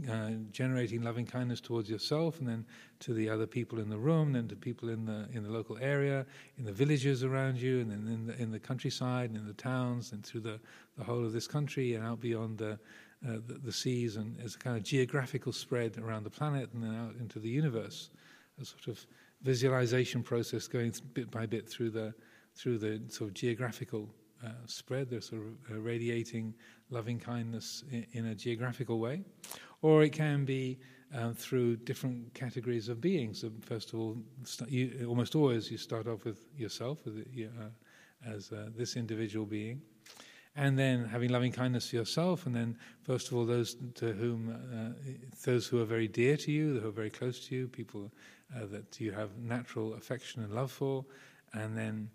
A: uh, generating loving kindness towards yourself, and then to the other people in the room, then to people in the in the local area, in the villages around you, and then in the, in the countryside, and in the towns, and through the, the whole of this country, and out beyond the, uh, the, the seas, and as a kind of geographical spread around the planet, and then out into the universe, a sort of visualization process going bit by bit through the through the sort of geographical uh, spread, they're sort of uh, radiating loving kindness in, in, a geographical way. Or it can be um, through different categories of beings. So first of all, st- you, almost always you start off with yourself with, uh, as uh, this individual being. And then having loving kindness for yourself, and then first of all those to whom, uh, those who are very dear to you, who are very close to you, people that you have natural affection and love for, and then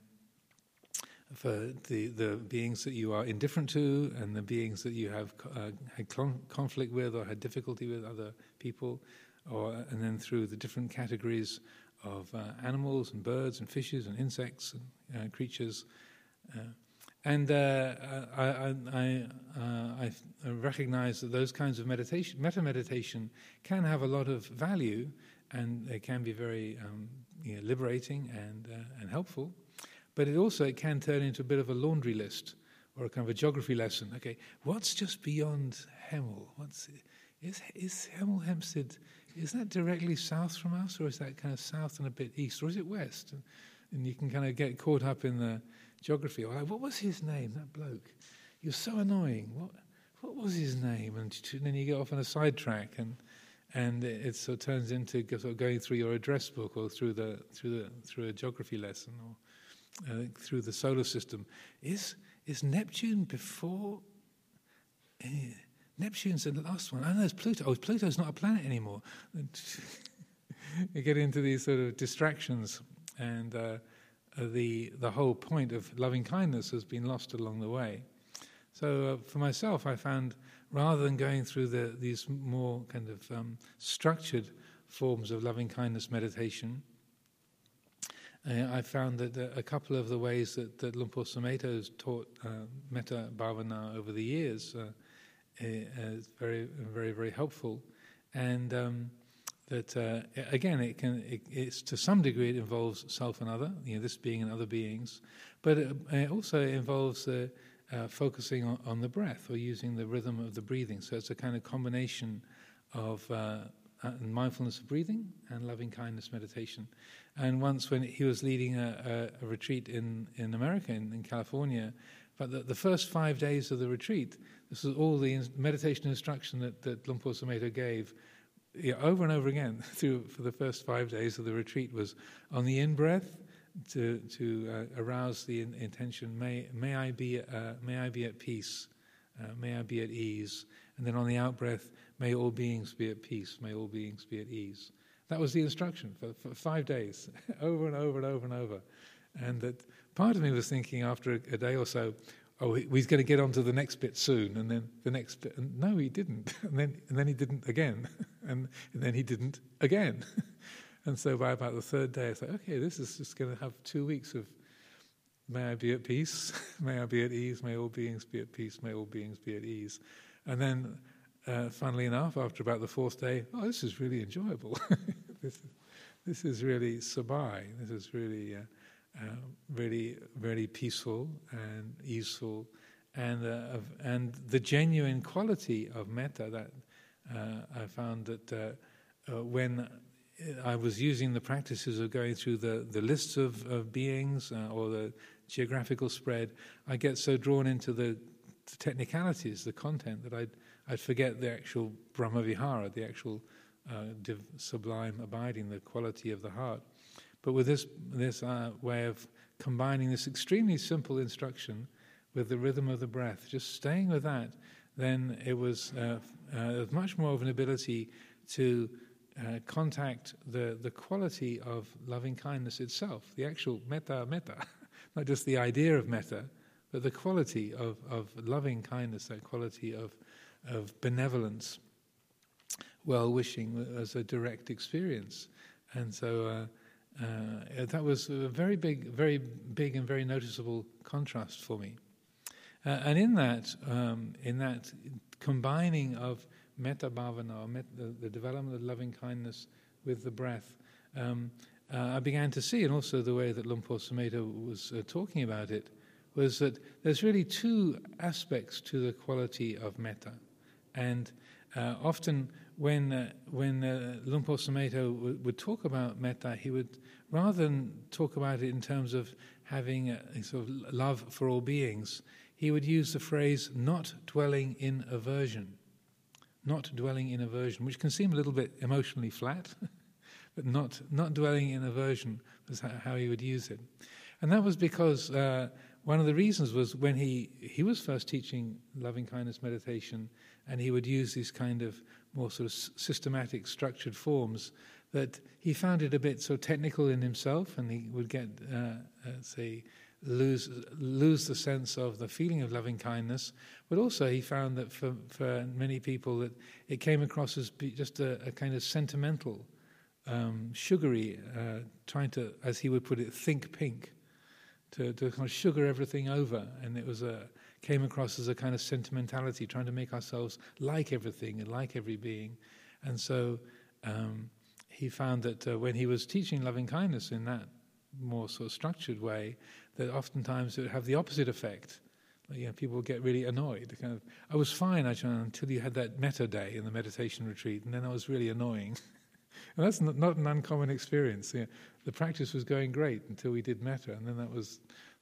A: for the, the beings that you are indifferent to and the beings that you have uh, had conflict with or had difficulty with other people, or and then through the different categories of uh, animals and birds and fishes and insects and uh, creatures. Uh, and uh, I, I, I, uh, I, recognize that those kinds of meditation, metta meditation, can have a lot of value, and they can be very um, you know, liberating and and helpful. But it also it can turn into a bit of a laundry list or a kind of a geography lesson. Okay, what's just beyond Hemel? What's is is Hemel Hempstead? Is that directly south from us, or is that kind of south and a bit east, or is it west? And, and you can kind of get caught up in the geography. Or like, what was his name? That bloke. You're so annoying. What what was his name? And, and then you get off on a sidetrack and and it, sort of turns into sort of going through your address book or through the through the through a geography lesson or uh, through the solar system. Is, is Neptune before? Uh, Neptune's the last one. I know it's Pluto. Oh, Pluto's not a planet anymore. you get into these sort of distractions, and uh, the the whole point of loving kindness has been lost along the way. So uh, for myself, I found rather than going through the, these more kind of um, structured forms of loving kindness meditation, Uh, I found that uh, a couple of the ways that, that Luang Por Sumedho has taught uh, metta bhavana over the years uh, is very, very, very helpful. And um, that uh, again, it can, it, it's to some degree it involves self and other, you know, this being and other beings, but it, it also involves uh, focusing on, on, the breath or using the rhythm of the breathing. So it's a kind of combination of and mindfulness of breathing and loving kindness meditation. And once, when he was leading a, a, a retreat in, in America, in, in California, but the, the, first five days of the retreat, this was all the meditation instruction that, that Luang Por Sumedho gave you know, over and over again through, for the first five days of the retreat was on the in breath to, to uh, arouse the in, intention, may, may, I be, uh, may I be at peace, uh, may I be at ease. And then on the out breath, May all beings be at peace. May all beings be at ease. That was the instruction for, for five days, over and over and over and over. And that part of me was thinking after a, a day or so, oh, he's going to get on to the next bit soon, and then the next bit. And no, he didn't. And then, and then he didn't again. And, and then he didn't again. and so by about the third day, I thought, okay, this is just going to have two weeks of may I be at peace, may I be at ease, may all beings be at peace, may all beings be at ease. And then uh, funnily enough, after about the fourth day, oh, this is really enjoyable. this, this is really sabai. This is really, uh, uh, really, really peaceful and easeful, and uh, and the genuine quality of metta that uh, I found that uh, when I was using the practices of going through the, the lists of, of beings or the geographical spread, I get so drawn into the, technicalities, the content, that I'd I'd forget the actual Brahmavihara, the actual uh, div- sublime abiding, the quality of the heart. But with this, this uh, way of combining this extremely simple instruction with the rhythm of the breath, just staying with that, then it was uh, uh much more of an ability to uh, contact the, the quality of loving kindness itself, the actual metta metta, not just the idea of metta, but the quality of, of loving kindness, that quality of of benevolence, well wishing as a direct experience. And so uh, uh, that was a very big, very big and very noticeable contrast for me. Uh, and in that, um, in that combining of metta bhavana, met, the, the, development of loving kindness with the breath, um, uh, I began to see, and also the way that Luang Por Sumedho was uh, talking about it, was that there's really two aspects to the quality of metta. And uh, often, when uh, when uh, Luang Por Sumedho w- would talk about metta, he would rather than talk about it in terms of having a sort of love for all beings, he would use the phrase "not dwelling in aversion." Not dwelling in aversion, which can seem a little bit emotionally flat, but not not dwelling in aversion was how he would use it, and that was because uh, one of the reasons was when he he was first teaching loving kindness meditation and he would use these kind of more sort of systematic, structured forms. That he found it a bit so technical in himself, and he would get, uh, uh, say, lose lose the sense of the feeling of loving kindness. But also, he found that for for many people that it came across as just a, a kind of sentimental, um, sugary, uh, trying to, as he would put it, think pink, to to kind of sugar everything over, and it was a came across as a kind of sentimentality, trying to make ourselves like everything and like every being. And so um, he found that uh, when he was teaching loving kindness in that more sort of structured way, that oftentimes it would have the opposite effect. You know, people would get really annoyed. Kind of, I was fine actually until you had that metta day in the meditation retreat, and then I was really annoying. and that's not, not, an uncommon experience. You know, the practice was going great until we did metta, and then that was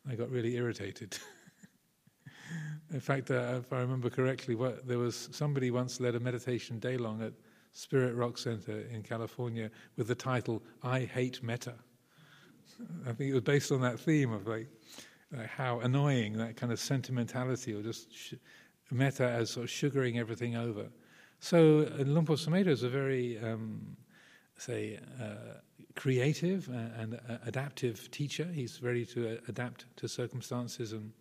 A: I got really irritated. In fact, uh, if I remember correctly, what, there was somebody once led a meditation day long at Spirit Rock Center in California with the title "I Hate Metta." I think it was based on that theme of like, like how annoying that kind of sentimentality or just sh- metta as sort of sugaring everything over. So uh, Luang Por Sumedho is a very, um, say, uh, creative and, uh, adaptive teacher. He's ready to uh, adapt to circumstances and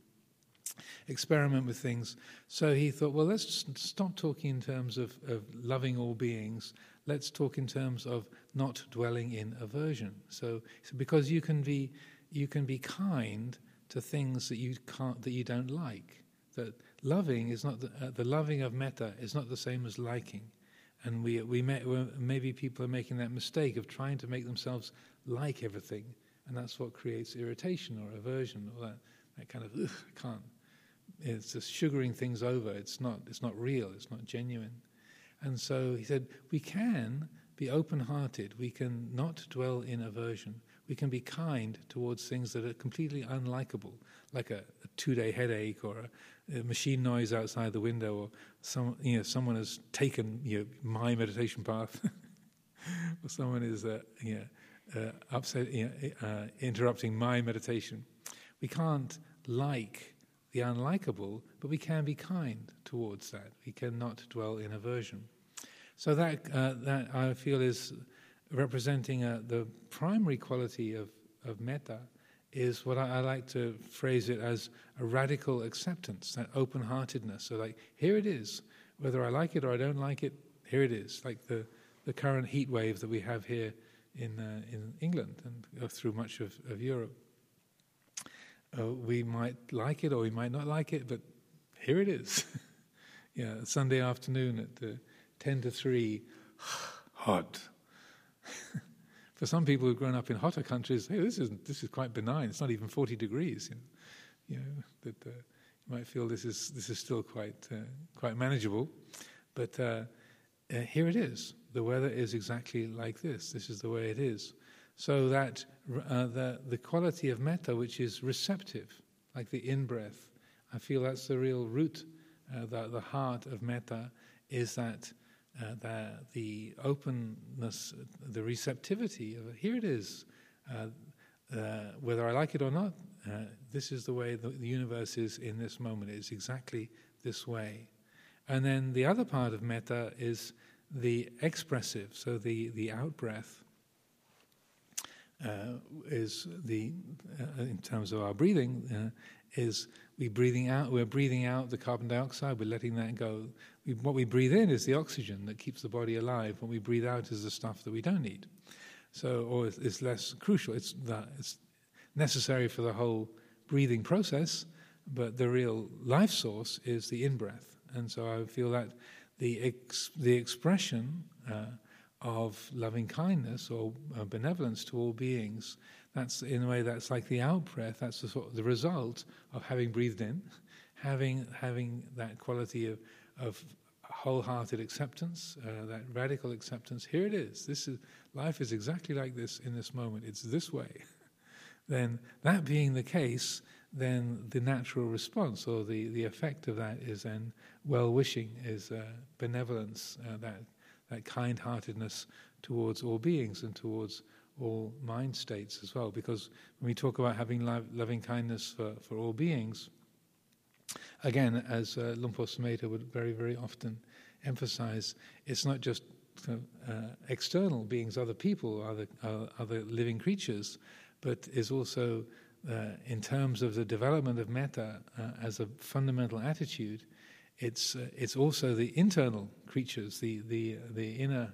A: experiment with things. So he thought, well, let's stop talking in terms of, of loving all beings. let's talk in terms of not dwelling in aversion. So, so because you can be you can be kind to things that you can't that you don't like. That loving is not the, uh, the loving of metta is not the same as liking, and we we may, maybe people are making that mistake of trying to make themselves like everything, and that's what creates irritation or aversion or that that kind of I can't. It's just sugaring things over. It's not. It's not real. It's not genuine. And so he said, we can be open hearted, we can not dwell in aversion, we can be kind towards things that are completely unlikable, like a, a two day headache or a, a, machine noise outside the window, or some, you know, someone has taken you know, my meditation path, or someone is uh, you know, uh, upset, you know, uh, interrupting my meditation. We can't like the unlikable, but we can be kind towards that. We cannot dwell in aversion. So that uh, that I feel is representing uh, the primary quality of, of metta is what I, I, like to phrase it as a radical acceptance, that open heartedness. So, like, here it is, whether I like it or I don't like it, here it is, like the, the current heat wave that we have here in, uh, in England and uh, through much of, of Europe. Uh, we might like it or we might not like it, but here it is. yeah, Sunday afternoon at uh, 10 to 3, hot. For some people who've grown up in hotter countries, hey, this is, this is quite benign. It's not even 40 degrees. You know, you know that uh, you might feel this is, this is still quite, uh, quite manageable. But uh, uh here it is. The weather is exactly like this. This is the way it is. So that uh, the, the quality of metta, which is receptive, like the in breath, I feel that's the real root, uh, the, the heart of metta, is that, uh, the, the openness, the receptivity of here it is. Uh, uh, whether I like it or not, uh, this is the way the, the universe is in this moment. It's exactly this way. And then the other part of metta is the expressive, so the, the out breath uh, is the uh, in terms of our breathing uh, is we breathing out we're breathing out the carbon dioxide we're letting that go we, what we breathe in is the oxygen that keeps the body alive what we breathe out is the stuff that we don't need so or it's, it's less crucial it's that it's necessary for the whole breathing process but the real life source is the in breath and so i feel that the ex, the expression uh, of loving kindness or uh, benevolence to all beings. That's in a way that's like the out breath. That's the sort of the result of having breathed in, having having that quality of of wholehearted acceptance, uh, that radical acceptance. Here it is. This is life is exactly like this in this moment. It's this way. then that being the case, then the natural response or the, the effect of that is then well wishing, is uh, benevolence, uh, that that kind heartedness towards all beings and towards all mind states as well. Because when we talk about having loving kindness for, for all beings, again, as uh, Luang Por Sumedho would very, very often emphasize, it's not just uh, external beings, other people, other, uh, other living creatures, but is also uh, in terms of the development of metta uh, as a fundamental attitude it's, uh, it's also the internal creatures, the, the, the inner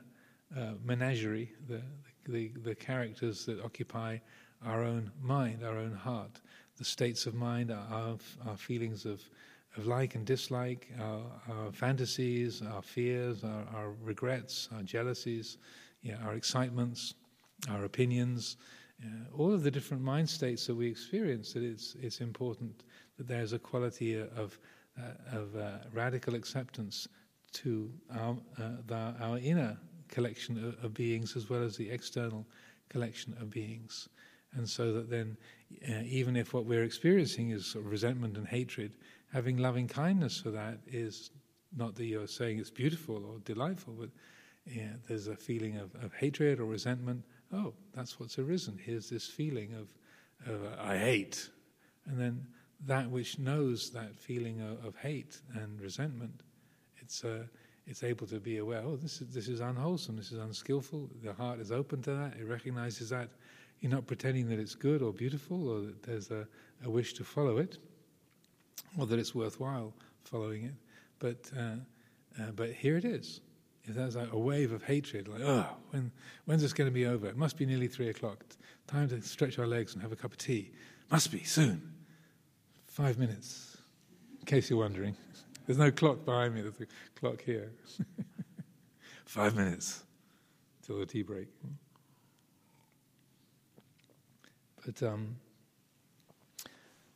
A: uh, menagerie, the, the, the the characters that occupy our own mind, our own heart, the states of mind, our, our feelings of, of like and dislike, our, our fantasies, our fears, our, our regrets, our jealousies, yeah, our excitements, our opinions, uh, all of the different mind states that we experience, that it's, it's important that there's a quality of uh, of uh, radical acceptance to our, uh, the, our inner collection of, of, beings as well as the external collection of beings. And so that then, uh, even if what we're experiencing is sort of resentment and hatred, having loving kindness for that is not that you're saying it's beautiful or delightful, but yeah, there's a feeling of, of hatred or resentment. Oh, that's what's arisen. Here's this feeling of, of uh, I hate. And then that which knows that feeling of, of hate and resentment, it's, uh, it's able to be aware, oh, this is, this is unwholesome, this is unskillful. The heart is open to that, it recognizes that. You're not pretending that it's good or beautiful or that there's a, a wish to follow it or that it's worthwhile following it. But, uh, uh, but here it is. if there's like a wave of hatred, like, oh, when, when's this going to be over? It must be nearly three o'clock. Time to stretch our legs and have a cup of tea. Must be, soon. Five minutes, in case you're wondering. There's no clock behind me, there's a clock here. Five minutes till the tea break. But um,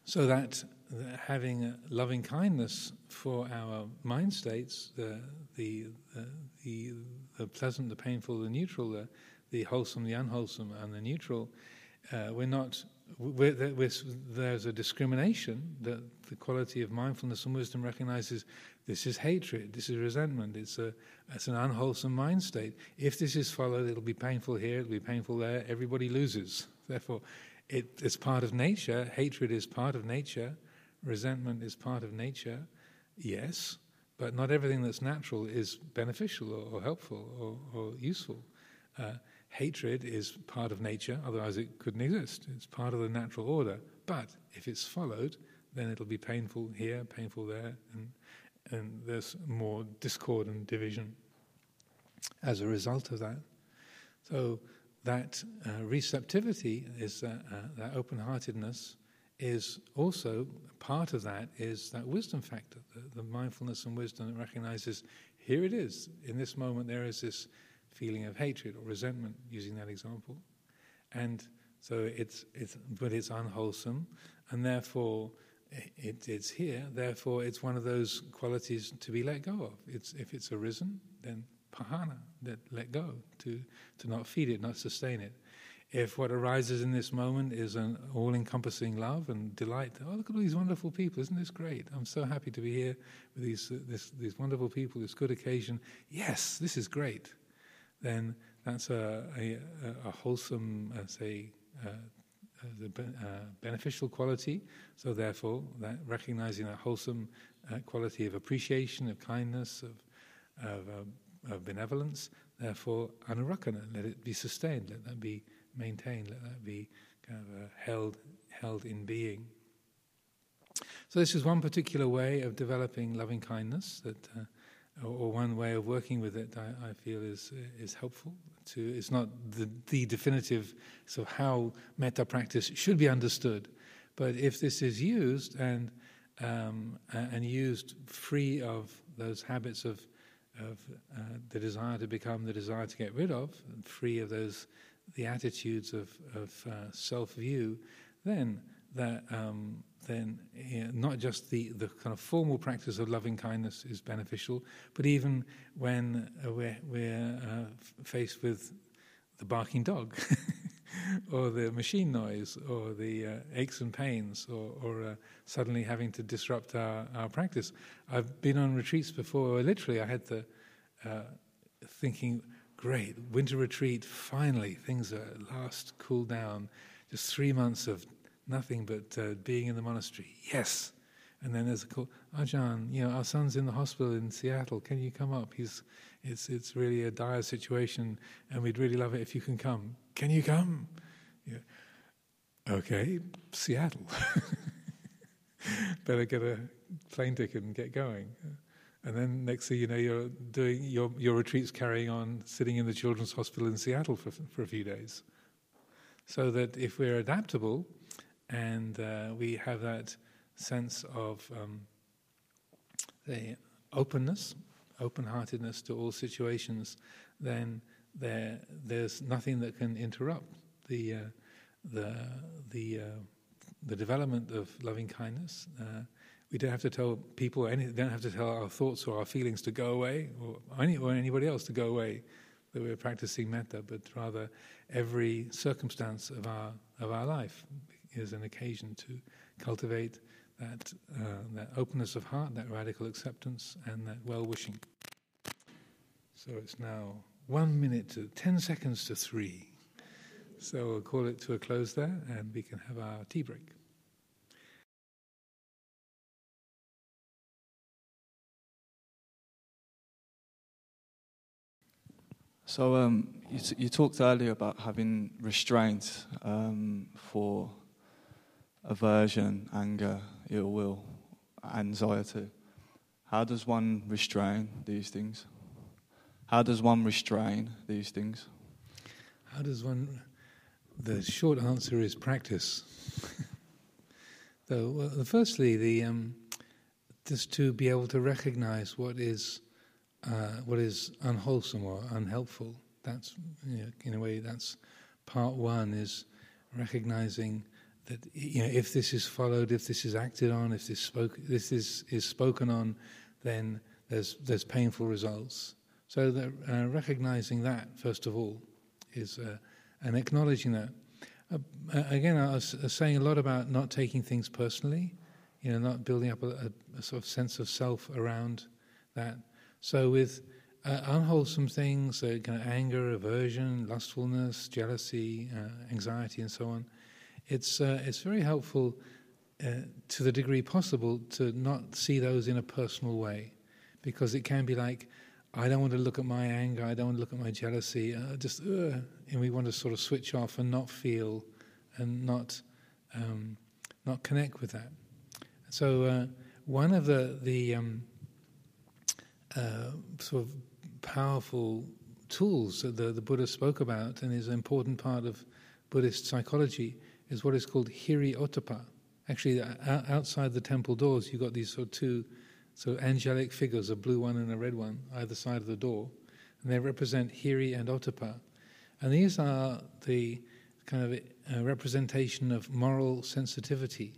A: so that, that having loving kindness for our mind states, the the the, the pleasant, the painful, the neutral, the, the wholesome, the unwholesome, and the neutral, uh, we're not. We're, we're, there's a discrimination that the quality of mindfulness and wisdom recognizes this is hatred, this is resentment, it's, a, it's an unwholesome mind state. If this is followed, it'll be painful here, it'll be painful there, everybody loses. Therefore, it, it's part of nature. Hatred is part of nature. Resentment is part of nature. Yes, but not everything that's natural is beneficial or, or helpful or, or useful. Uh, hatred is part of nature, otherwise it couldn't exist. It's part of the natural order. But if it's followed, then it'll be painful here, painful there, and, and there's more discord and division as a result of that. So that uh, receptivity is that, uh, that open-heartedness is also part of that is that wisdom factor, the, the, mindfulness and wisdom that recognizes here it is in this moment there is this feeling of hatred or resentment, using that example, and so it's it's but it's unwholesome, and therefore it, it's here. Therefore, it's one of those qualities to be let go of. It's if it's arisen, then pahana, that let go, to, to not feed it, not sustain it. If what arises in this moment is an all encompassing love and delight, oh, look at all these wonderful people, isn't this great? I'm so happy to be here with these, uh, this, these wonderful people, this good occasion. Yes, this is great. Then that's a, a, a wholesome, uh, say, uh, the uh, beneficial quality. So, therefore, that recognizing that wholesome uh, quality of appreciation, of kindness, of, of um, of benevolence. Therefore, anurakkhana, let it be sustained, let that be maintained, let that be kind of uh, held, held in being. So this is one particular way of developing loving kindness that, uh, or, one way of working with it. I, I, feel is is helpful. To it's not the the definitive so how metta practice should be understood, but if this is used and um, and used free of those habits of of uh, the desire to become, the desire to get rid of, free of those the attitudes of, of uh, self-view, then that um, then know, not just the, the kind of formal practice of loving kindness is beneficial, but even when uh, we're, we're uh, faced with the barking dog, or the machine noise, or the uh, aches and pains, or, or uh, suddenly having to disrupt our, our practice. I've been on retreats before literally I had the uh, thinking, great, winter retreat, finally, things are at last cool down. Just three months of nothing but uh, being in the monastery. Yes. And then there's a call, Ajahn, you know, our son's in the hospital in Seattle. Can you come up? He's, it's, it's really a dire situation, and we'd really love it if you can come. Can you come? Yeah. Okay, Seattle. Better get a plane ticket and get going. And then next thing you know, you're doing your, your retreats carrying on, sitting in the children's hospital in Seattle for, for a few days. So that if we're adaptable and uh, we have that sense of um, the openness, open heartedness to all situations, then there, there's nothing that can interrupt the, uh, the, the, uh, the development of loving kindness. Uh, we don't have to tell people, any, don't have to tell our thoughts or our feelings to go away, or, any, or anybody else to go away, that we're practicing metta, but rather every circumstance of our, of our life is an occasion to cultivate that, uh, that openness of heart, that radical acceptance, and that well wishing. So it's now one minute to ten seconds to three. So we'll call it to a close there, and we can have our tea break.
B: So um, you, t- you, talked earlier about having restraint um, for aversion, anger, ill will, anxiety. How does one restrain these things? how does one restrain these things?
A: How does one? The short answer is practice. so, well, firstly, the um, just to be able to recognize what is uh, what is unwholesome or unhelpful. That's you know, in a way that's part one is recognizing that you know if this is followed, if this is acted on, if this spoke, this is is spoken on, then there's there's painful results. So uh, recognizing that first of all is uh, and acknowledging that. Uh, again, I was saying a lot about not taking things personally, you know, not building up a, a, a sort of sense of self around that. So with uh, unwholesome things, uh, kind of anger, aversion, lustfulness, jealousy, uh, anxiety, and so on, it's uh, it's very helpful uh, to the degree possible to not see those in a personal way, because it can be like, I don't want to look at my anger, I don't want to look at my jealousy, uh, just and we want to sort of switch off and not feel, and not um, not connect with that. So one of the the um, uh, sort of powerful tools that the, the Buddha spoke about and is an important part of Buddhist psychology is what is called hiri ottappa. Actually, outside the temple doors, you've got these sort of two sort of angelic figures, a blue one and a red one, either side of the door, and they represent hiri and ottappa. And these are the kind of uh, representation of moral sensitivity.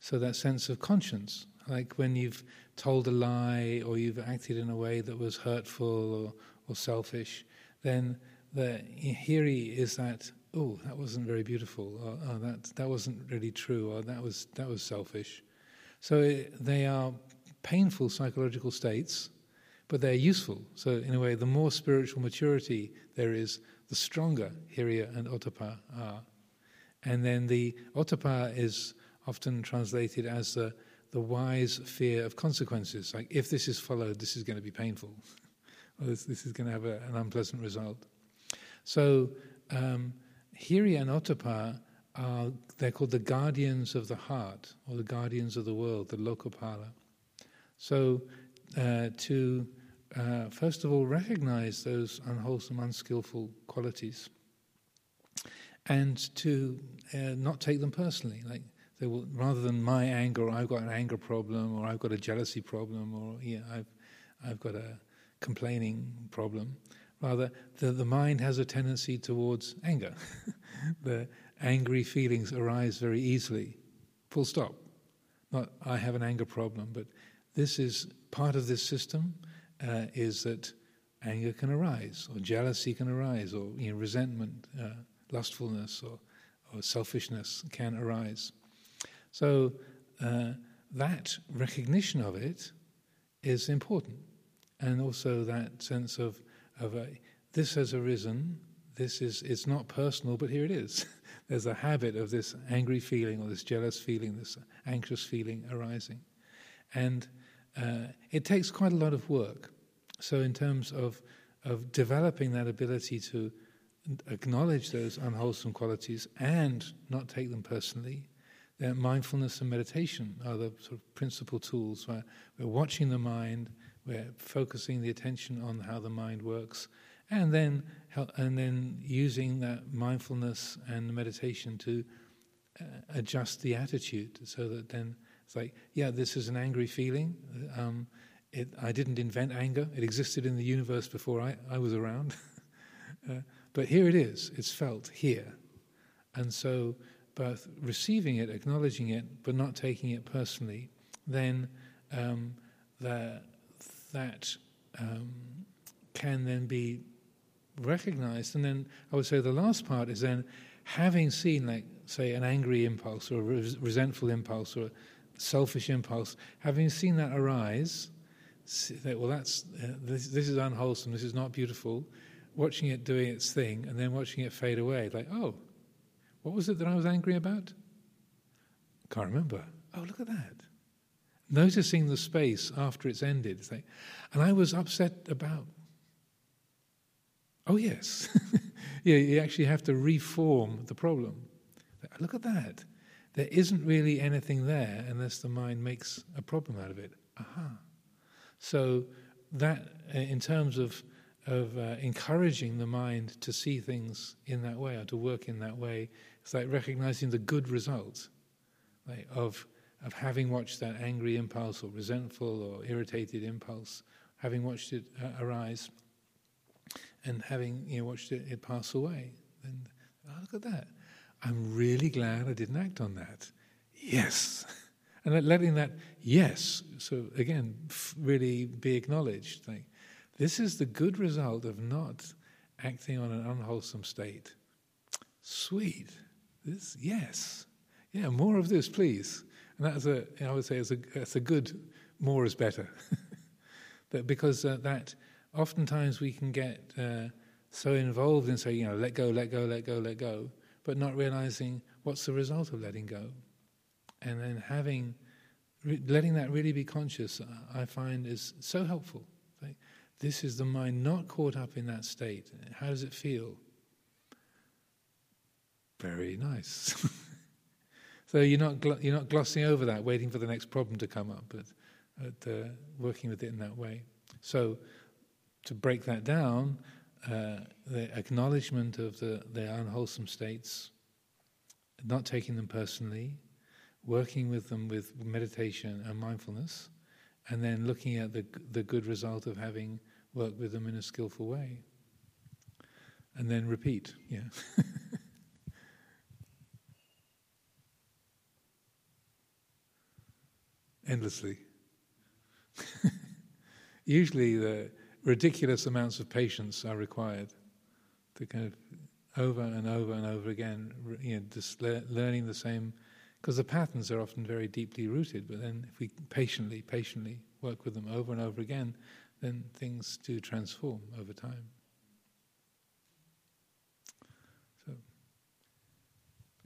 A: So that sense of conscience, like when you've told a lie or you've acted in a way that was hurtful or, or selfish, then the hiri is that oh that wasn't very beautiful or oh, that that wasn't really true or that was that was selfish. So it, they are painful psychological states, but they're useful. So in a way, the more spiritual maturity there is, the stronger hiriya and ottappa are. And then the ottappa is often translated as the the wise fear of consequences. Like, if this is followed, this is going to be painful, or this, this, is going to have a, an unpleasant result. So, um, Hiri and ottappa are they're called the guardians of the heart or the guardians of the world, the Lokapala. So, uh, to uh, first of all recognize those unwholesome, unskillful qualities, and to uh, not take them personally. Like they will, rather than my anger, I've got an anger problem, or I've got a jealousy problem, or yeah, I've, I've got a complaining problem. Rather, the, the mind has a tendency towards anger. the angry feelings arise very easily. Full stop. Not I have an anger problem, but this is part of this system uh, is that anger can arise, or jealousy can arise, or you know, resentment, uh, lustfulness, or, or selfishness can arise. So uh, that recognition of it is important, and also that sense of of a, this has arisen. This is it's not personal, but here it is. There's a habit of this angry feeling or this jealous feeling, this anxious feeling arising, and uh, it takes quite a lot of work. So in terms of of developing that ability to acknowledge those unwholesome qualities and not take them personally uh, mindfulness and meditation are the sort of principal tools where we're watching the mind, we're focusing the attention on how the mind works, and then and then using that mindfulness and meditation to uh, adjust the attitude so that then it's like, yeah, this is an angry feeling. Um, it, I didn't invent anger; it existed in the universe before I, I was around. uh, but here it is; it's felt here, and so both receiving it, acknowledging it, but not taking it personally, then um, that, that um, can then be recognized. And then I would say the last part is then having seen, like, say, an angry impulse or a res- resentful impulse or a selfish impulse, having seen that arise, that, well, that's, uh, this, this is unwholesome, this is not beautiful, watching it doing its thing, and then watching it fade away, like, oh, what was it that I was angry about? Can't remember. Oh, look at that. Noticing the space after it's ended. It's like, and I was upset about. Oh, yes. yeah, you actually have to reform the problem. Look at that. There isn't really anything there unless the mind makes a problem out of it. Aha. So, that, uh, in terms of of uh, encouraging the mind to see things in that way or to work in that way. It's like recognizing the good result like, of, of having watched that angry impulse or resentful or irritated impulse, having watched it uh, arise and having you know, watched it, it pass away. And oh, look at that. I'm really glad I didn't act on that. Yes. and letting that yes, so again, really be acknowledged. Like, this is the good result of not acting on an unwholesome state. Sweet. This, yes. Yeah, more of this, please. And that's a, I would say, it's a, it's a good, more is better. that because uh, that oftentimes we can get uh, so involved in saying, you know, let go, let go, let go, let go, but not realizing what's the result of letting go. And then having, re- letting that really be conscious, I find is so helpful. This is the mind not caught up in that state. How does it feel? Very nice. so you're not gl- you're not glossing over that, waiting for the next problem to come up, but, uh, working with it in that way. So to break that down, uh, the acknowledgement of the, the unwholesome states, not taking them personally, working with them with meditation and mindfulness, and then looking at the, the good result of having worked with them in a skillful way. And then repeat, yeah. Endlessly. Usually, the ridiculous amounts of patience are required to kind of over and over and over again, you know, just le- learning the same because the patterns are often very deeply rooted. But then, if we patiently, patiently work with them over and over again, then things do transform over time. So,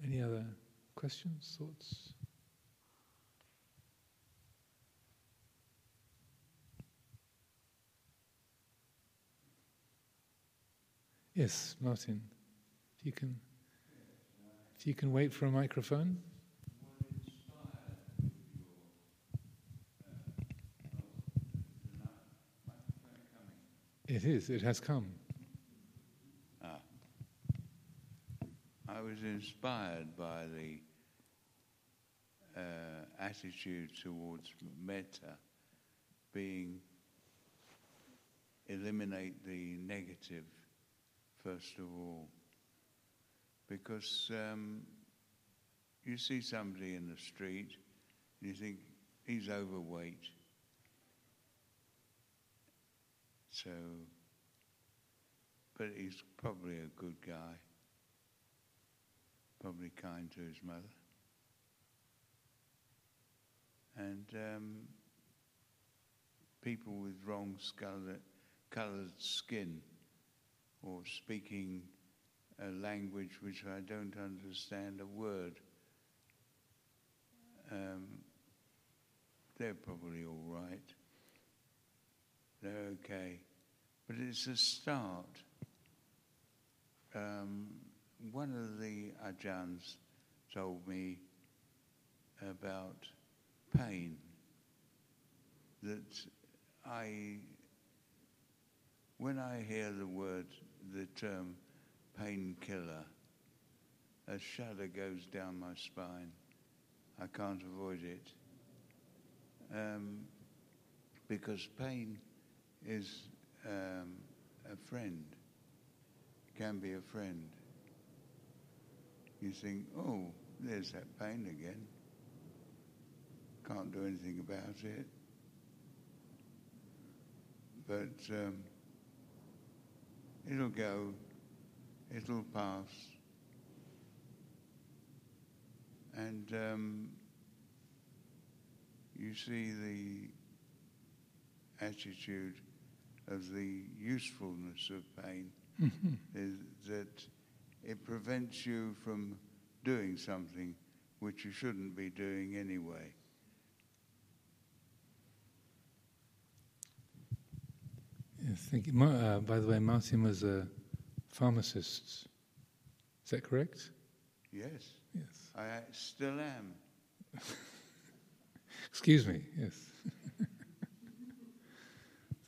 A: any other questions, thoughts? Yes, Martin. If you can, if you can wait for a microphone. It is, it has come. Ah.
C: I was inspired by the uh, attitude towards metta being eliminate the negative first of all. Because um, you see somebody in the street and you think he's overweight So, but he's probably a good guy, probably kind to his mother. And um, people with wrong coloured skin or speaking a language which I don't understand a word, um, they're probably all right. They're okay but it's a start. Um, one of the ajahns told me about pain, that I, when I hear the word, the term painkiller, a shudder goes down my spine. I can't avoid it. Um, because pain is um, a friend, can be a friend. You think, oh, there's that pain again. Can't do anything about it. But um, it'll go, it'll pass. And um, you see the attitude of the usefulness of pain mm-hmm. is that it prevents you from doing something which you shouldn't be doing anyway.
A: Yes, thank you. Uh, by the way, Martin was a pharmacist. Is that correct?
C: Yes.
A: Yes.
C: I still am.
A: Excuse me, yes.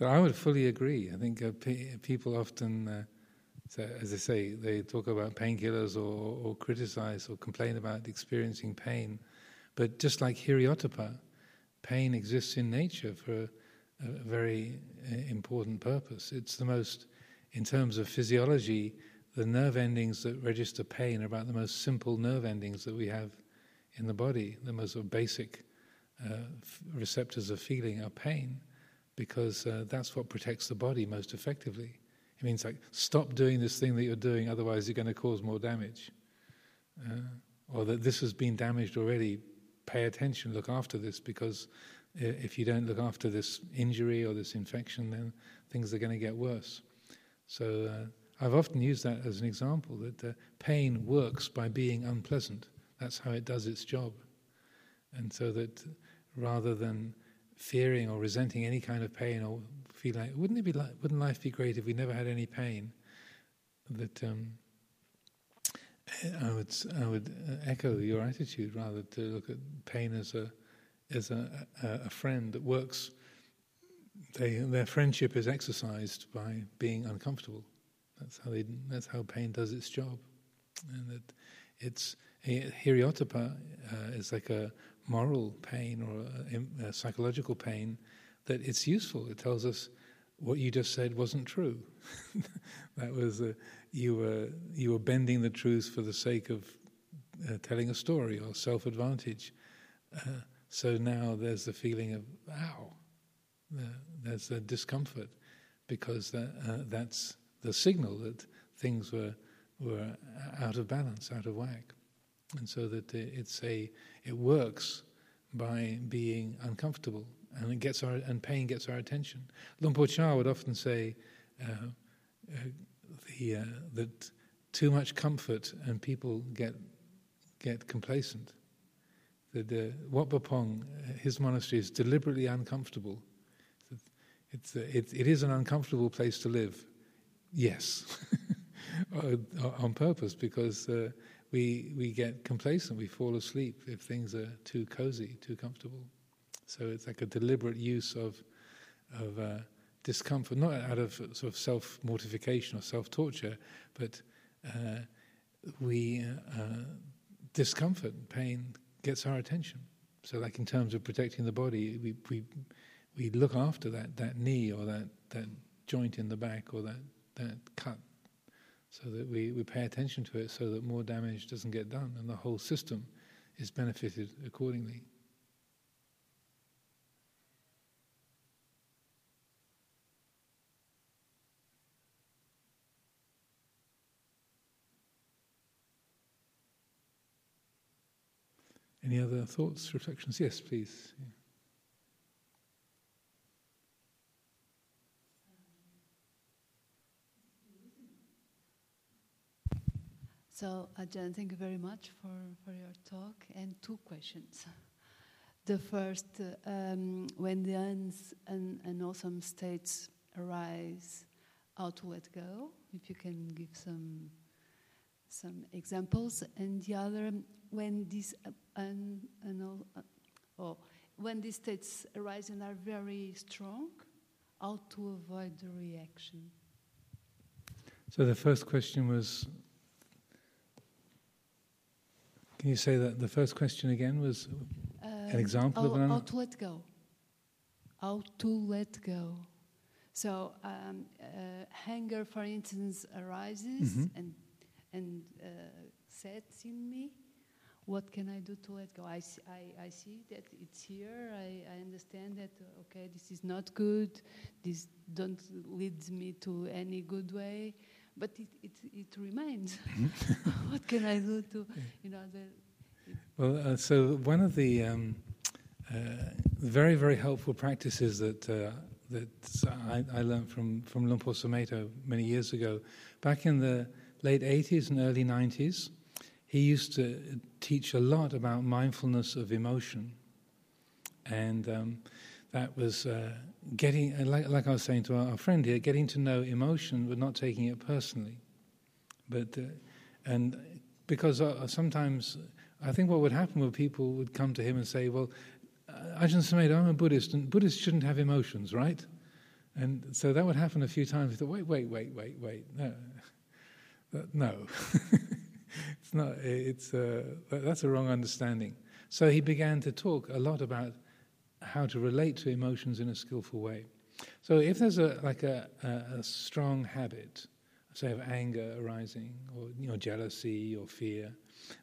A: but I would fully agree. I think uh, pe- people often, uh, so as I say, they talk about painkillers or, or criticize or complain about experiencing pain. But just like Hiri-ottappa, pain exists in nature for a, very uh, important purpose. It's the most, in terms of physiology, the nerve endings that register pain are about the most simple nerve endings that we have in the body. The most basic uh, receptors of feeling are pain, because uh, that's what protects the body most effectively. It means like stop doing this thing that you're doing, otherwise you're going to cause more damage, uh, or that this has been damaged already. Pay attention, look after this, because if you don't look after this injury or this infection, then things are going to get worse. So uh, I've often used that as an example that uh, pain works by being unpleasant. That's how it does its job. And so that rather than fearing or resenting any kind of pain or feeling like, wouldn't, it be like, wouldn't life be great if we never had any pain? That um, I would, I would uh, echo your attitude rather to look at pain as a, as a, a, friend that works. They, their friendship is exercised by being uncomfortable. That's how they. That's how pain does its job, and that it's hiri-ottappa uh, is like a moral pain or a, a, psychological pain that it's useful. It tells us what you just said wasn't true. that was a, you were you were bending the truth for the sake of uh, telling a story or self advantage. Uh, so now there's the feeling of ow. there's a discomfort because uh, that's the signal that things were were out of balance, out of whack, and so that it's a it works by being uncomfortable, and it gets our and pain gets our attention. Luang Por Chah would often say uh, uh, the, uh, that too much comfort and people get get complacent. That uh, Wat Pah Pong, his monastery is deliberately uncomfortable. It's, it's, it is an uncomfortable place to live Yes, on purpose because uh, we we get complacent, we fall asleep if things are too cozy, too comfortable. So it's like a deliberate use of of uh, discomfort, not out of sort of self mortification or self torture, but uh, we uh, discomfort, pain gets our attention. So, like in terms of protecting the body, we we we look after that that knee or that that joint in the back or that that cut so that we, we pay attention to it so that more damage doesn't get done and the whole system is benefited accordingly. Any other thoughts, reflections? Yes, please. Yeah.
D: So, Ajahn, thank you very much for, for your talk. And two questions. The first, um, when the uns and, and awesome states arise, how to let go? If you can give some some examples. And the other, when these uh, and, and all, uh, oh, when these states arise and are very strong, how to avoid the reaction?
A: So the first question was can you say that the first question again was um, an example
D: how,
A: of an
D: how to let go? How to let go? So um, uh, anger, for instance, arises mm-hmm. and and uh, sets in me. What can I do to let go? I, see, I, I see that it's here. I, I understand that okay, this is not good. This don't leads me to any good way but it, it, it remains. what can I do to, you know, the.
A: Well, uh, so one of the um, uh, very, very helpful practices that uh, that I, I, learned from from Luang Por Sumedho many years ago, back in the late 80s and early 90s, he used to teach a lot about mindfulness of emotion, and um, that was uh, getting, uh, like, like, I was saying to our, our, friend here, getting to know emotion but not taking it personally. But, uh, and because uh, sometimes I think what would happen would people would come to him and say, well, uh, Ajahn Sumedho, I'm a Buddhist, and Buddhists shouldn't have emotions, right? And so that would happen a few times. I thought, wait, wait, wait, wait, wait. No. No. it's not, it's, uh, that's a wrong understanding. So he began to talk a lot about how to relate to emotions in a skillful way. So if there's a, like a, a, a strong habit, say of anger arising, or you know, jealousy or fear,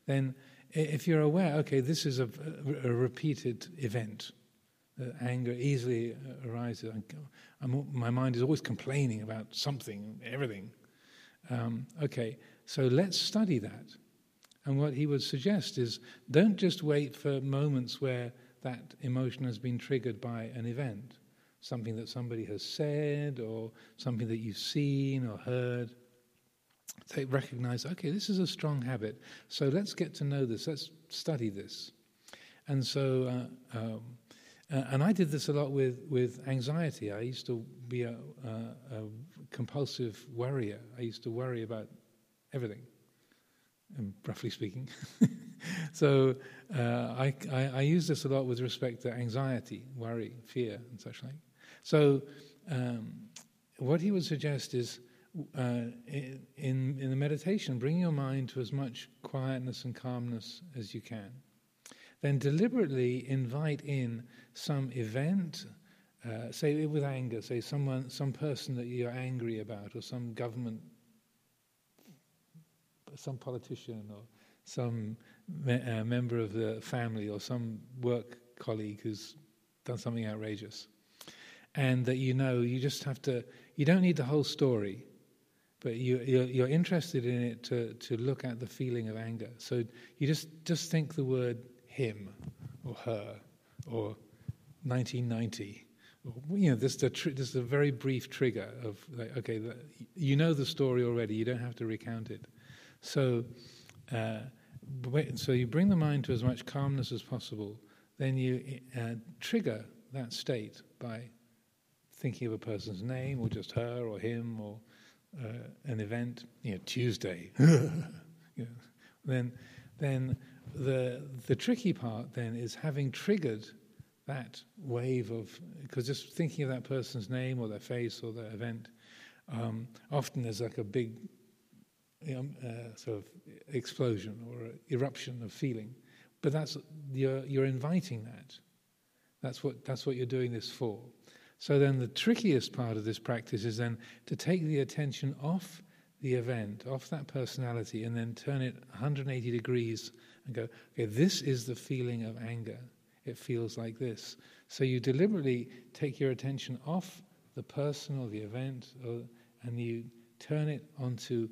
A: then if you're aware, okay, this is a, a repeated event, uh, anger easily uh, arises. I'm, my mind is always complaining about something, everything. Um, okay, so let's study that. And what he would suggest is don't just wait for moments where that emotion has been triggered by an event, something that somebody has said or something that you've seen or heard. They recognize, okay, this is a strong habit, so let's get to know this, let's study this. And so uh, um, uh, and I did this a lot with, with anxiety. I used to be a, a, a compulsive worrier. I used to worry about everything, um, roughly speaking. so uh, I, I, I, use this a lot with respect to anxiety, worry, fear, and such like. So um, what he would suggest is uh, in, in the meditation, bring your mind to as much quietness and calmness as you can then deliberately invite in some event, uh, say with anger, say someone, some person that you're angry about, or some government, some politician, or some me- uh, member of the family, or some work colleague who's done something outrageous. And that you know, you just have to, you don't need the whole story, but you, you're, you're interested in it to, to look at the feeling of anger. So you just, just think the word him or her or 1990. You know, this is, a tr- this is a very brief trigger of, like, okay, the, you know the story already, you don't have to recount it. So, uh, so you bring the mind to as much calmness as possible, then you uh, trigger that state by thinking of a person's name or just her or him or uh, an event, you know, Tuesday. you know, then, then the, the tricky part then is having triggered that wave of, because just thinking of that person's name or their face or their event, um, often there's like a big uh, sort of explosion or eruption of feeling. But that's, you're, you're inviting that. That's what, that's what you're doing this for. So then the trickiest part of this practice is then to take the attention off the event, off that personality, and then turn it 180 degrees and go, okay, this is the feeling of anger. It feels like this. So you deliberately take your attention off the person or the event, or, and you turn it onto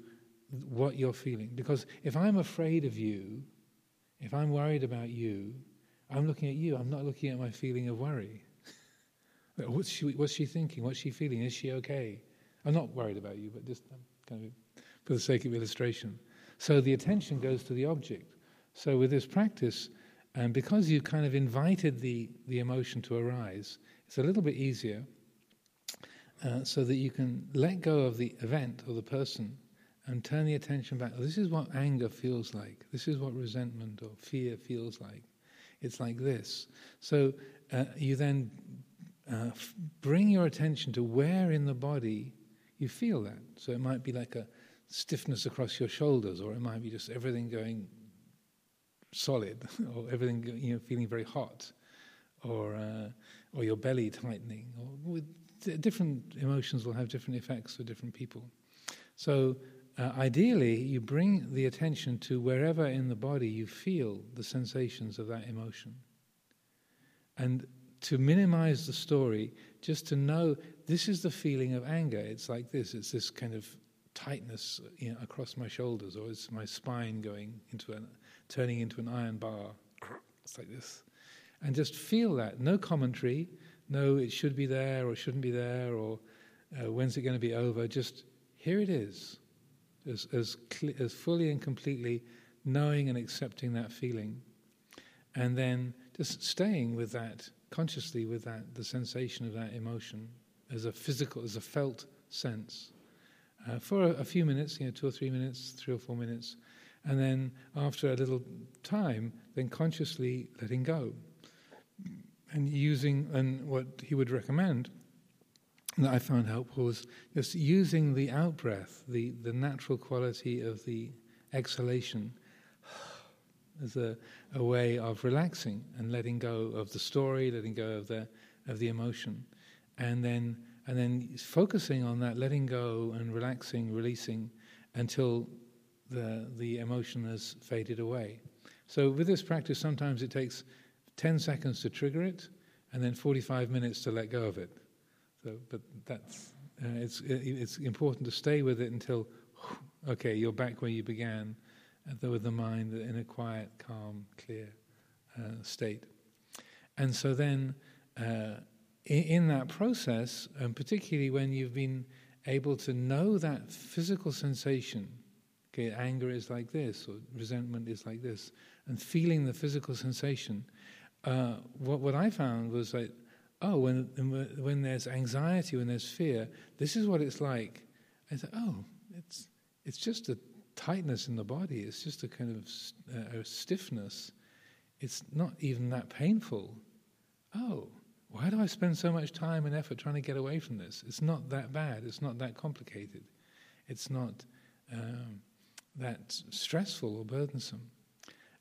A: what you're feeling. Because if I'm afraid of you, if I'm worried about you, I'm looking at you. I'm not looking at my feeling of worry. what's she, what's she thinking? What's she feeling? Is she okay? I'm not worried about you, but just um, kind of for the sake of illustration. So the attention goes to the object. So with this practice, and because you kind of invited the, the emotion to arise, it's a little bit easier uh, so that you can let go of the event or the person and turn the attention back. this is what anger feels like. This is what resentment or fear feels like. It's like this. So uh, you then uh, f- bring your attention to where in the body you feel that. So it might be like a stiffness across your shoulders, or it might be just everything going solid, or everything you know feeling very hot, or uh, or your belly tightening, or different emotions will have different effects for different people. So uh, ideally, you bring the attention to wherever in the body you feel the sensations of that emotion, and to minimize the story, just to know this is the feeling of anger. It's like this. It's this kind of tightness you know, across my shoulders, or is my spine going into an turning into an iron bar. It's like this. And just feel that. No commentary, no, it should be there or shouldn't be there, or uh, when's it going to be over. Just here it is, as, as, cl- as fully and completely knowing and accepting that feeling. And then just staying with that, consciously with that, the sensation of that emotion as a physical, as a felt sense. Uh, for a, a, few minutes, you know, two or three minutes, three or four minutes, and then after a little time, then consciously letting go. And using, and what he would recommend that I found helpful was just using the out breath, the, the natural quality of the exhalation, as a, a way of relaxing and letting go of the story, letting go of the, of the emotion. And then, and then focusing on that, letting go and relaxing, releasing until the, the emotion has faded away. So, with this practice, sometimes it takes 10 seconds to trigger it and then 45 minutes to let go of it. So, but that's, uh, it's, it's important to stay with it until, okay, you're back where you began, uh, with the mind in a quiet, calm, clear uh, state. And so then, uh, in, in, that process, and particularly when you've been able to know that physical sensation, okay, anger is like this, or resentment is like this, and feeling the physical sensation, uh, what, what I found was that, oh, when, when there's anxiety, when there's fear, this is what it's like. I said, oh, it's, it's just a tightness in the body, it's just a kind of uh, a stiffness. It's not even that painful. Oh, why do I spend so much time and effort trying to get away from this? It's not that bad, it's not that complicated, it's not um, that stressful or burdensome.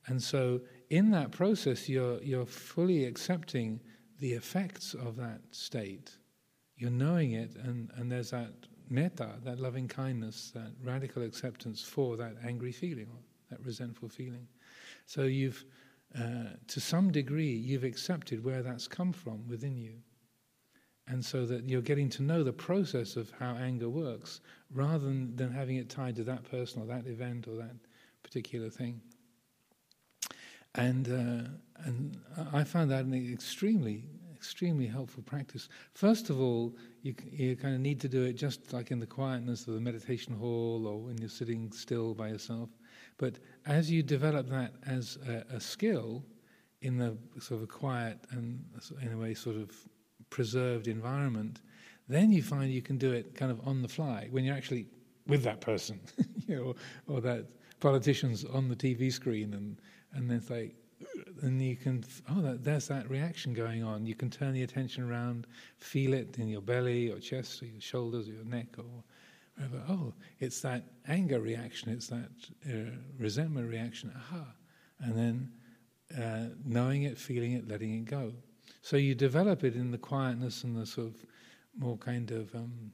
A: And so, in that process, you're, you're fully accepting the effects of that state. You're knowing it, and, and there's that metta, that loving kindness, that radical acceptance for that angry feeling or that resentful feeling. So, you've, uh, to some degree, you've accepted where that's come from within you. And so that you're getting to know the process of how anger works rather than, than having it tied to that person or that event or that particular thing. And, uh, and I found that an extremely, extremely helpful practice. First of all, you, you kind of need to do it just like in the quietness of the meditation hall or when you're sitting still by yourself. But as you develop that as a, a skill in the sort of a quiet and in a way sort of preserved environment, then you find you can do it kind of on the fly when you're actually with that person, you know, or, or that politician's on the TV screen and and then it's like, and you can, oh, that, there's that reaction going on. You can turn the attention around, feel it in your belly or chest or your shoulders or your neck or wherever. Oh, it's that anger reaction, it's that uh, resentment reaction. Aha. And then uh, knowing it, feeling it, letting it go. So you develop it in the quietness and the sort of more kind of um,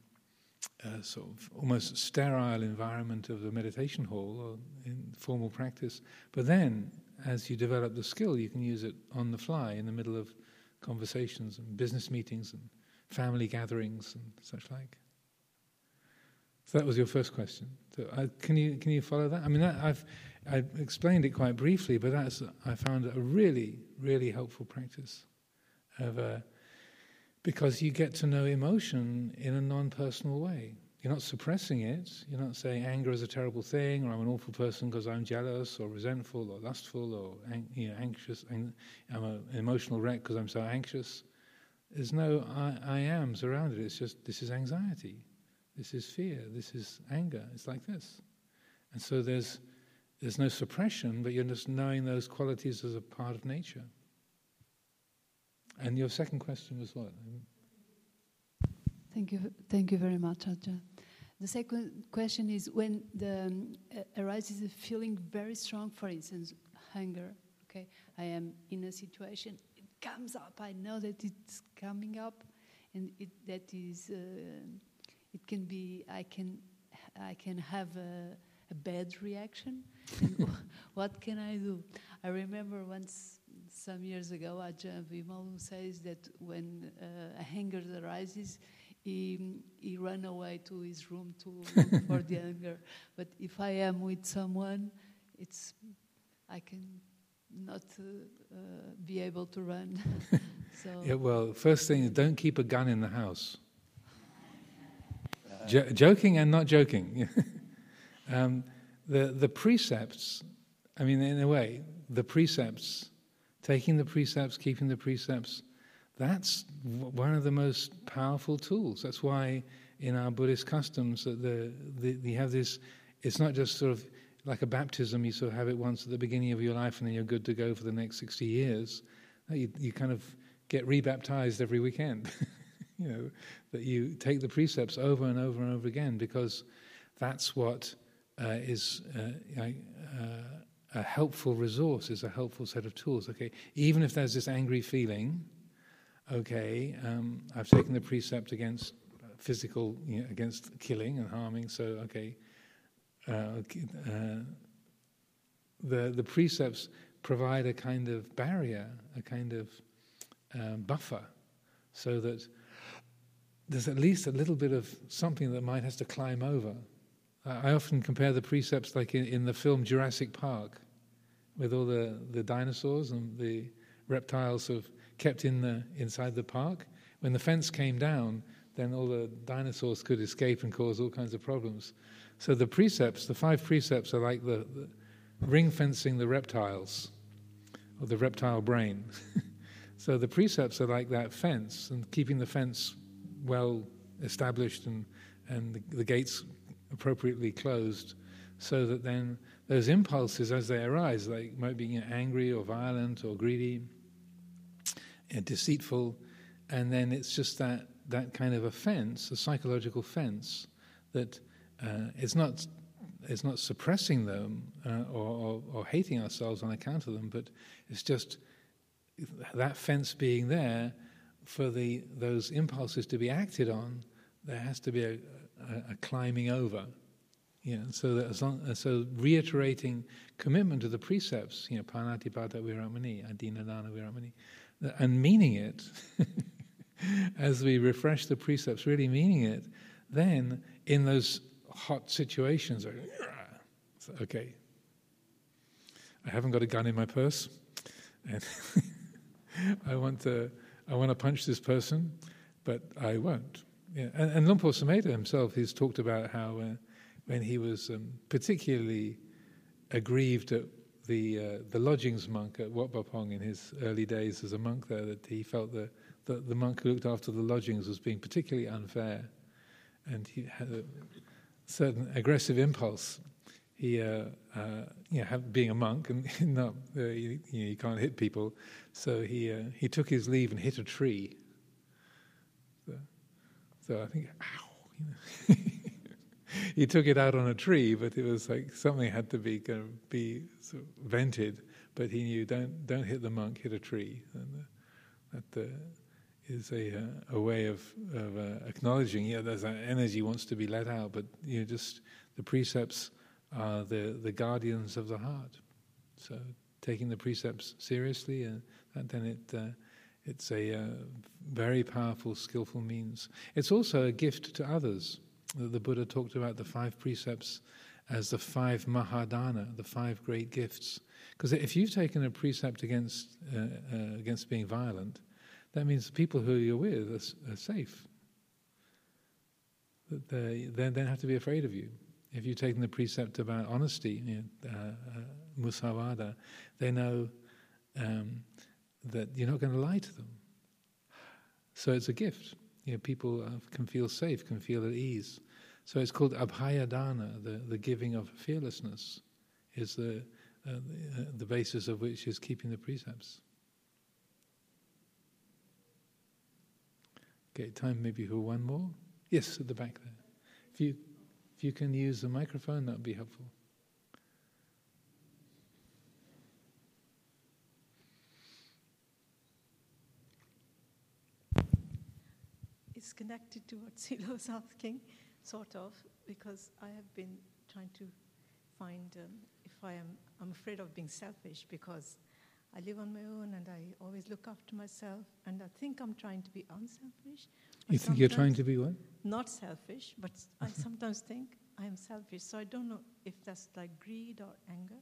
A: uh, sort of almost sterile environment of the meditation hall or in formal practice. But then as you develop the skill, you can use it on the fly in the middle of conversations and business meetings and family gatherings and such like. So that was your first question. So uh, can you can you follow that? I mean, that, I've I explained it quite briefly, but that's I found a really really helpful practice of uh, because you get to know emotion in a non-personal way. You're not suppressing it. You're not saying anger is a terrible thing, or I'm an awful person because I'm jealous, or resentful, or lustful, or you know, anxious. I'm an emotional wreck because I'm so anxious. There's no I, I around it. It's just this is anxiety, this is fear, this is anger. It's like this, and so there's there's no suppression, but you're just knowing those qualities as a part of nature. And your second question was what?
D: Thank you, thank you very much, Ajahn. The second question is when the um, arises a feeling very strong, for instance, hunger. Okay, I am in a situation, it comes up. I know that it's coming up, and it, that is, uh, it can be. I can, I can have a, a bad reaction. what can I do? I remember once some years ago, Ajahn Vimal says that when uh, a hunger arises, he, he ran away to his room to for the anger. But if I am with someone, it's I can not uh, uh, be able to run. so
A: yeah, well, first thing is don't keep a gun in the house. Jo- joking and not joking. um, the the precepts. I mean, in a way, the precepts, taking the precepts, keeping the precepts that's one of the most powerful tools. That's why in our Buddhist customs that the, the, you have this. It's not just sort of like a baptism. You sort of have it once at the beginning of your life, and then you're good to go for the next sixty years. You, you kind of get rebaptized every weekend. you know, that you take the precepts over and over and over again because that's what uh, is uh, uh, a helpful resource, is a helpful set of tools. Okay, even if there's this angry feeling, okay, um, I've taken the precept against physical, you know, against killing and harming. So okay, uh, uh, the the precepts provide a kind of barrier, a kind of um, buffer, so that there's at least a little bit of something that mind has to climb over. I often compare the precepts like in, in, the film Jurassic Park, with all the, the dinosaurs and the reptiles of kept in the, inside the park. When the fence came down, then all the dinosaurs could escape and cause all kinds of problems. So the precepts, the five precepts, are like the, the ring fencing the reptiles, or the reptile brain. so the precepts are like that fence and keeping the fence well established and, and the, the gates appropriately closed so that then those impulses as they arise, like might be you know, angry or violent or greedy, know, deceitful, and then it's just that, that kind of a fence, a psychological fence, that uh, it's not it's not suppressing them uh, or, or, or, hating ourselves on account of them, but it's just that fence being there for the those impulses to be acted on. There has to be a, a, a climbing over. You know, so that as long, uh, so reiterating commitment to the precepts, you know, panatipata veramani, adinnadana veramani, and meaning it, as we refresh the precepts, really meaning it, then in those hot situations, okay, I haven't got a gun in my purse, and I want to, I want to punch this person, but I won't. Yeah. And, and Luang Por Sumedho himself, he's talked about how uh, when he was um, particularly aggrieved at the uh, the lodgings monk at Wat Pah Pong in his early days as a monk there, that he felt that the, the monk who looked after the lodgings was being particularly unfair, and he had a certain aggressive impulse. He, uh, uh, you know, being a monk and not, uh, you, you can't hit people, so he uh, he took his leave and hit a tree so I think, ow. You know. he took it out on a tree, but it was like something had to be kind of be sort of vented. But he knew don't don't hit the monk, hit a tree, and uh, that uh, is a uh, a way of of uh, acknowledging. Yeah, there's that energy wants to be let out, but you know, just the precepts are the the guardians of the heart. So taking the precepts seriously, and then it uh, it's a uh, very powerful, skillful means. It's also a gift to others. The Buddha talked about the five precepts as the five mahadana, the five great gifts. Because if you've taken a precept against uh, uh, against being violent, that means the people who you're with are, are safe. They, they don't have to be afraid of you. If you've taken the precept about honesty, you know, uh, uh musavada, they know um, that you're not going to lie to them. So it's a gift. You know, people uh, can feel safe, can feel at ease. So it's called abhayadana, the, the giving of fearlessness, is the, uh, the, uh, the basis of which is keeping the precepts. Okay, time maybe for one more. Yes, at the back there. If you if you can use the microphone, that would be helpful.
E: Connected to what Silo was asking, sort of, because I have been trying to find um, if I am, I'm afraid of being selfish because I live on my own and I always look after myself, and I think I'm trying to be unselfish.
A: You think you're trying to be what?
E: Not selfish, but I sometimes think I am selfish. So I don't know if that's like greed or anger.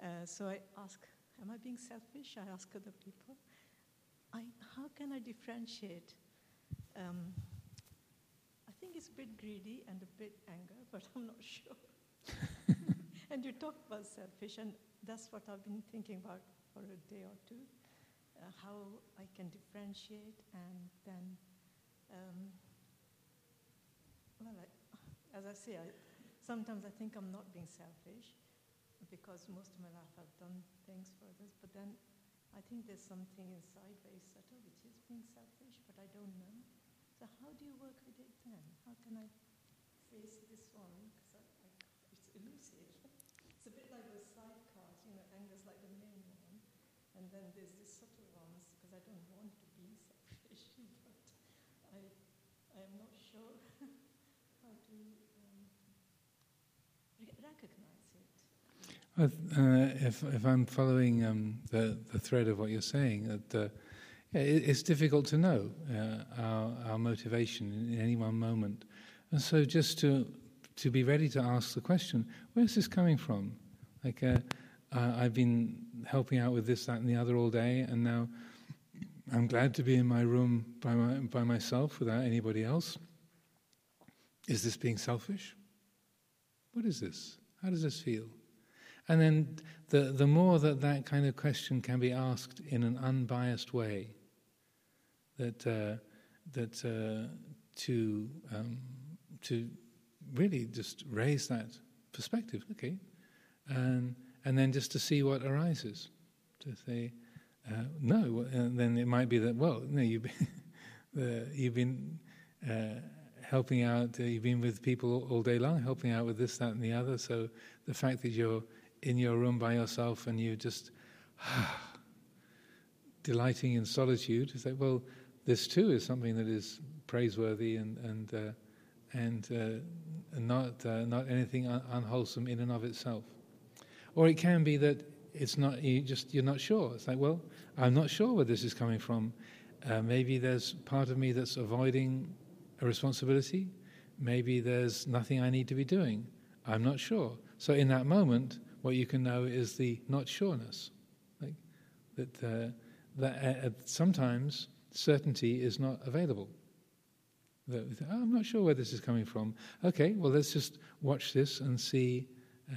E: Uh, so I ask, Am I being selfish? I ask other people. I, how can I differentiate um, I think it's a bit greedy and a bit anger, but I'm not sure. and you talked about selfish, and that's what I've been thinking about for a day or two uh, how I can differentiate and then, um, well, I, as I say, I, sometimes I think I'm not being selfish because most of my life I've done things for others, but then I think there's something inside very subtle which is being selfish, but I don't know. So how do you work with it then? How can I face this one? Because it's elusive. It's a bit like the sidecars, you know, anger's like the main one. And then there's these subtle ones, because I don't want to be selfish, but I, I am not sure how to um, re- recognize it.
A: Uh, if, if I'm following um, the, the thread of what you're saying, that uh, it's difficult to know uh, our, our motivation in, any one moment. And so just to, to be ready to ask the question, where's this coming from? Like, uh, uh, I've been helping out with this, that, and the other all day, and now I'm glad to be in my room by, my, by myself without anybody else. Is this being selfish? What is this? How does this feel? And then the, the more that that kind of question can be asked in an unbiased way, that, uh, that uh, to, um, to really just raise that perspective, okay, and, and then just to see what arises. To say, uh, no, and then it might be that, well, no, you've been, uh, you've been uh, helping out, uh, you've been with people all day long, helping out with this, that, and the other, so the fact that you're in your room by yourself and you just delighting in solitude, it's like, well, this too is something that is praiseworthy and and uh, and, uh, not uh, not anything un- unwholesome in and of itself. Or it can be that it's not you just you're not sure. It's like, well, I'm not sure where this is coming from. Uh, maybe there's part of me that's avoiding a responsibility. Maybe there's nothing I need to be doing. I'm not sure. So in that moment, what you can know is the not sureness, like that. Uh, that uh, sometimes certainty is not available. Oh, I'm not sure where this is coming from. Okay, well, let's just watch this and see,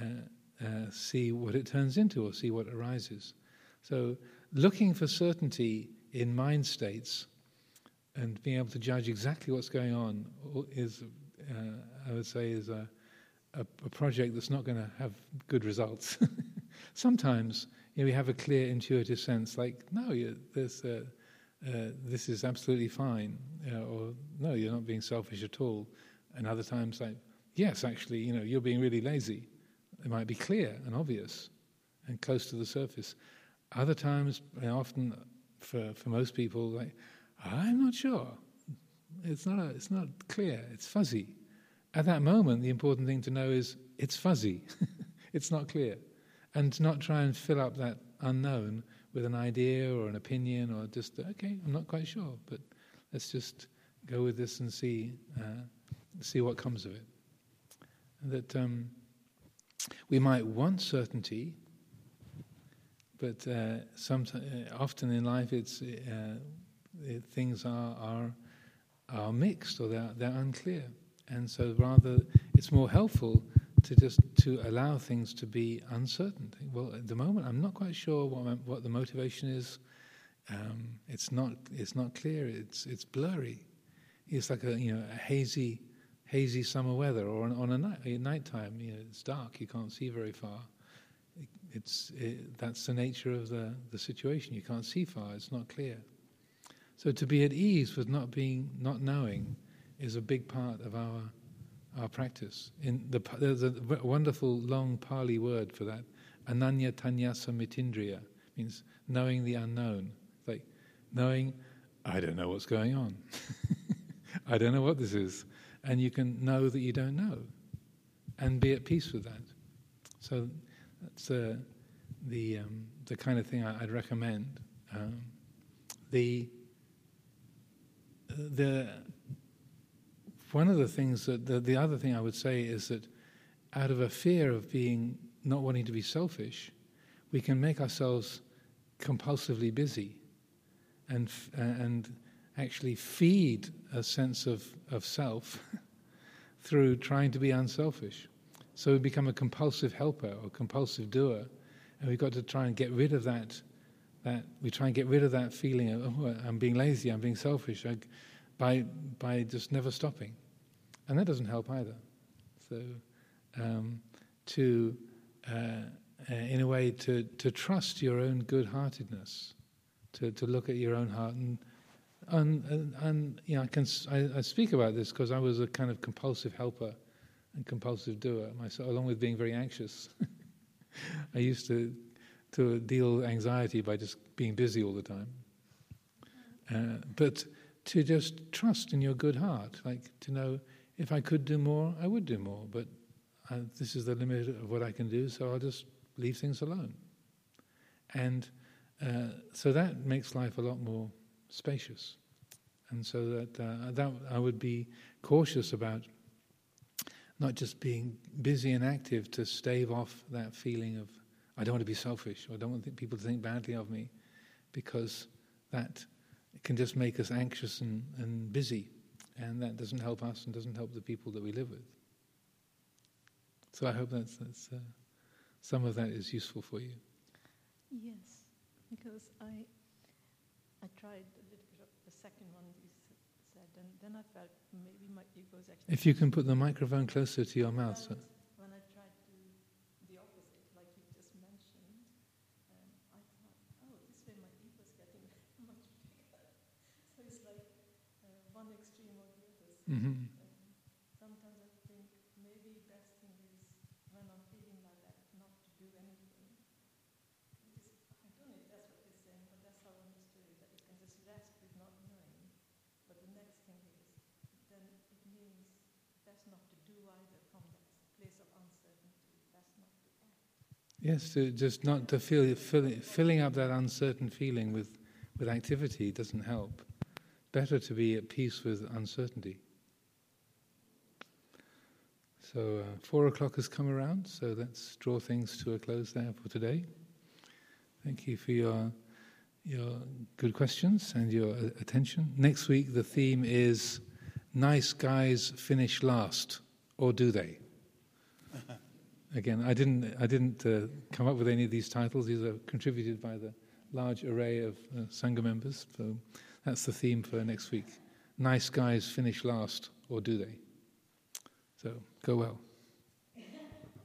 A: uh, uh, see what it turns into or see what arises. So, looking for certainty in mind states and being able to judge exactly what's going on is, uh, I would say, is a, a, a project that's not going to have good results. Sometimes you know, we have a clear intuitive sense, like, no, there's. uh, uh, this is absolutely fine, uh, or no, you're not being selfish at all. And other times, like, yes, actually, you know, you're being really lazy. It might be clear and obvious and close to the surface. Other times, often for, for most people, like, I'm not sure. It's not, a, it's not clear, it's fuzzy. At that moment, the important thing to know is it's fuzzy, it's not clear and to not try and fill up that unknown with an idea or an opinion or just okay, I'm not quite sure, but let's just go with this and see uh, see what comes of it. That um, we might want certainty, but uh, uh, often in life, it's uh, it, things are are are mixed or they're they're unclear, and so rather it's more helpful to just to allow things to be uncertain. Well, at the moment, I'm not quite sure what what the motivation is. Um, it's not it's not clear. It's it's blurry. It's like a you know a hazy hazy summer weather, or on, on a night at nighttime. You know, it's dark. You can't see very far. It, it's it, that's the nature of the the situation. You can't see far. It's not clear. So to be at ease with not being not knowing is a big part of our our practice. In the, there's a wonderful long Pali word for that. Anaññataññassamitindriya means knowing the unknown. Like knowing, I don't know what's going on. I don't know what this is. And you can know that you don't know and be at peace with that. So that's uh, the, um, the kind of thing I, would recommend. Um, the, the one of the things that the, the other thing I would say is that out of a fear of being not wanting to be selfish, we can make ourselves compulsively busy and, and actually feed a sense of, of self through trying to be unselfish. So we become a compulsive helper or compulsive doer, and we've got to try and get rid of that. That we try and get rid of that feeling of oh, I'm being lazy, I'm being selfish, I, by by just never stopping and that doesn't help either. So, um, to uh, uh, in a way to to trust your own good-heartedness, to to look at your own heart and And, and, and you know, I can I, I speak about this because I was a kind of compulsive helper and compulsive doer myself, along with being very anxious. I used to to deal anxiety by just being busy all the time. Uh, but to just trust in your good heart, like to know if I could do more, I would do more. But uh, this is the limit of what I can do, so I'll just leave things alone. And uh, so that makes life a lot more spacious. And so that, uh, that I would be cautious about not just being busy and active to stave off that feeling of I don't want to be selfish or I don't want people to think badly of me because that can just make us anxious and, and busy and that doesn't help us and doesn't help the people that we live with. So I hope that's, that's uh, some of that is useful for you.
E: Yes, because I I tried a little bit of the second one you said, and then I felt maybe my ego is actually.
A: If you can put the microphone closer to your mouth. So.
E: When I tried to the opposite, like you just mentioned, um, I thought, oh, this way my ego is getting much bigger. So it's like uh, one extreme or
A: hmm
E: um, sometimes I think maybe best thing is when I'm feeling like that, not to do anything. Because I don't know if that's what saying, but that's how I understood it. That you can just rest with not knowing. But the next thing is, then it means best not to do either from that place of uncertainty. Best not to act.
A: Yes, to just not to feel fill, filling up that uncertain feeling with, with activity doesn't help. Better to be at peace with uncertainty. So uh, four o'clock has come around, so let's draw things to a close there for today. Thank you for your your good questions and your uh, attention. Next week the theme is "Nice guys finish last, or do they?" Again, I didn't, I didn't uh, come up with any of these titles. These are contributed by the large array of uh, Sangha members. So that's the theme for next week. Nice guys finish last, or do they? So go well.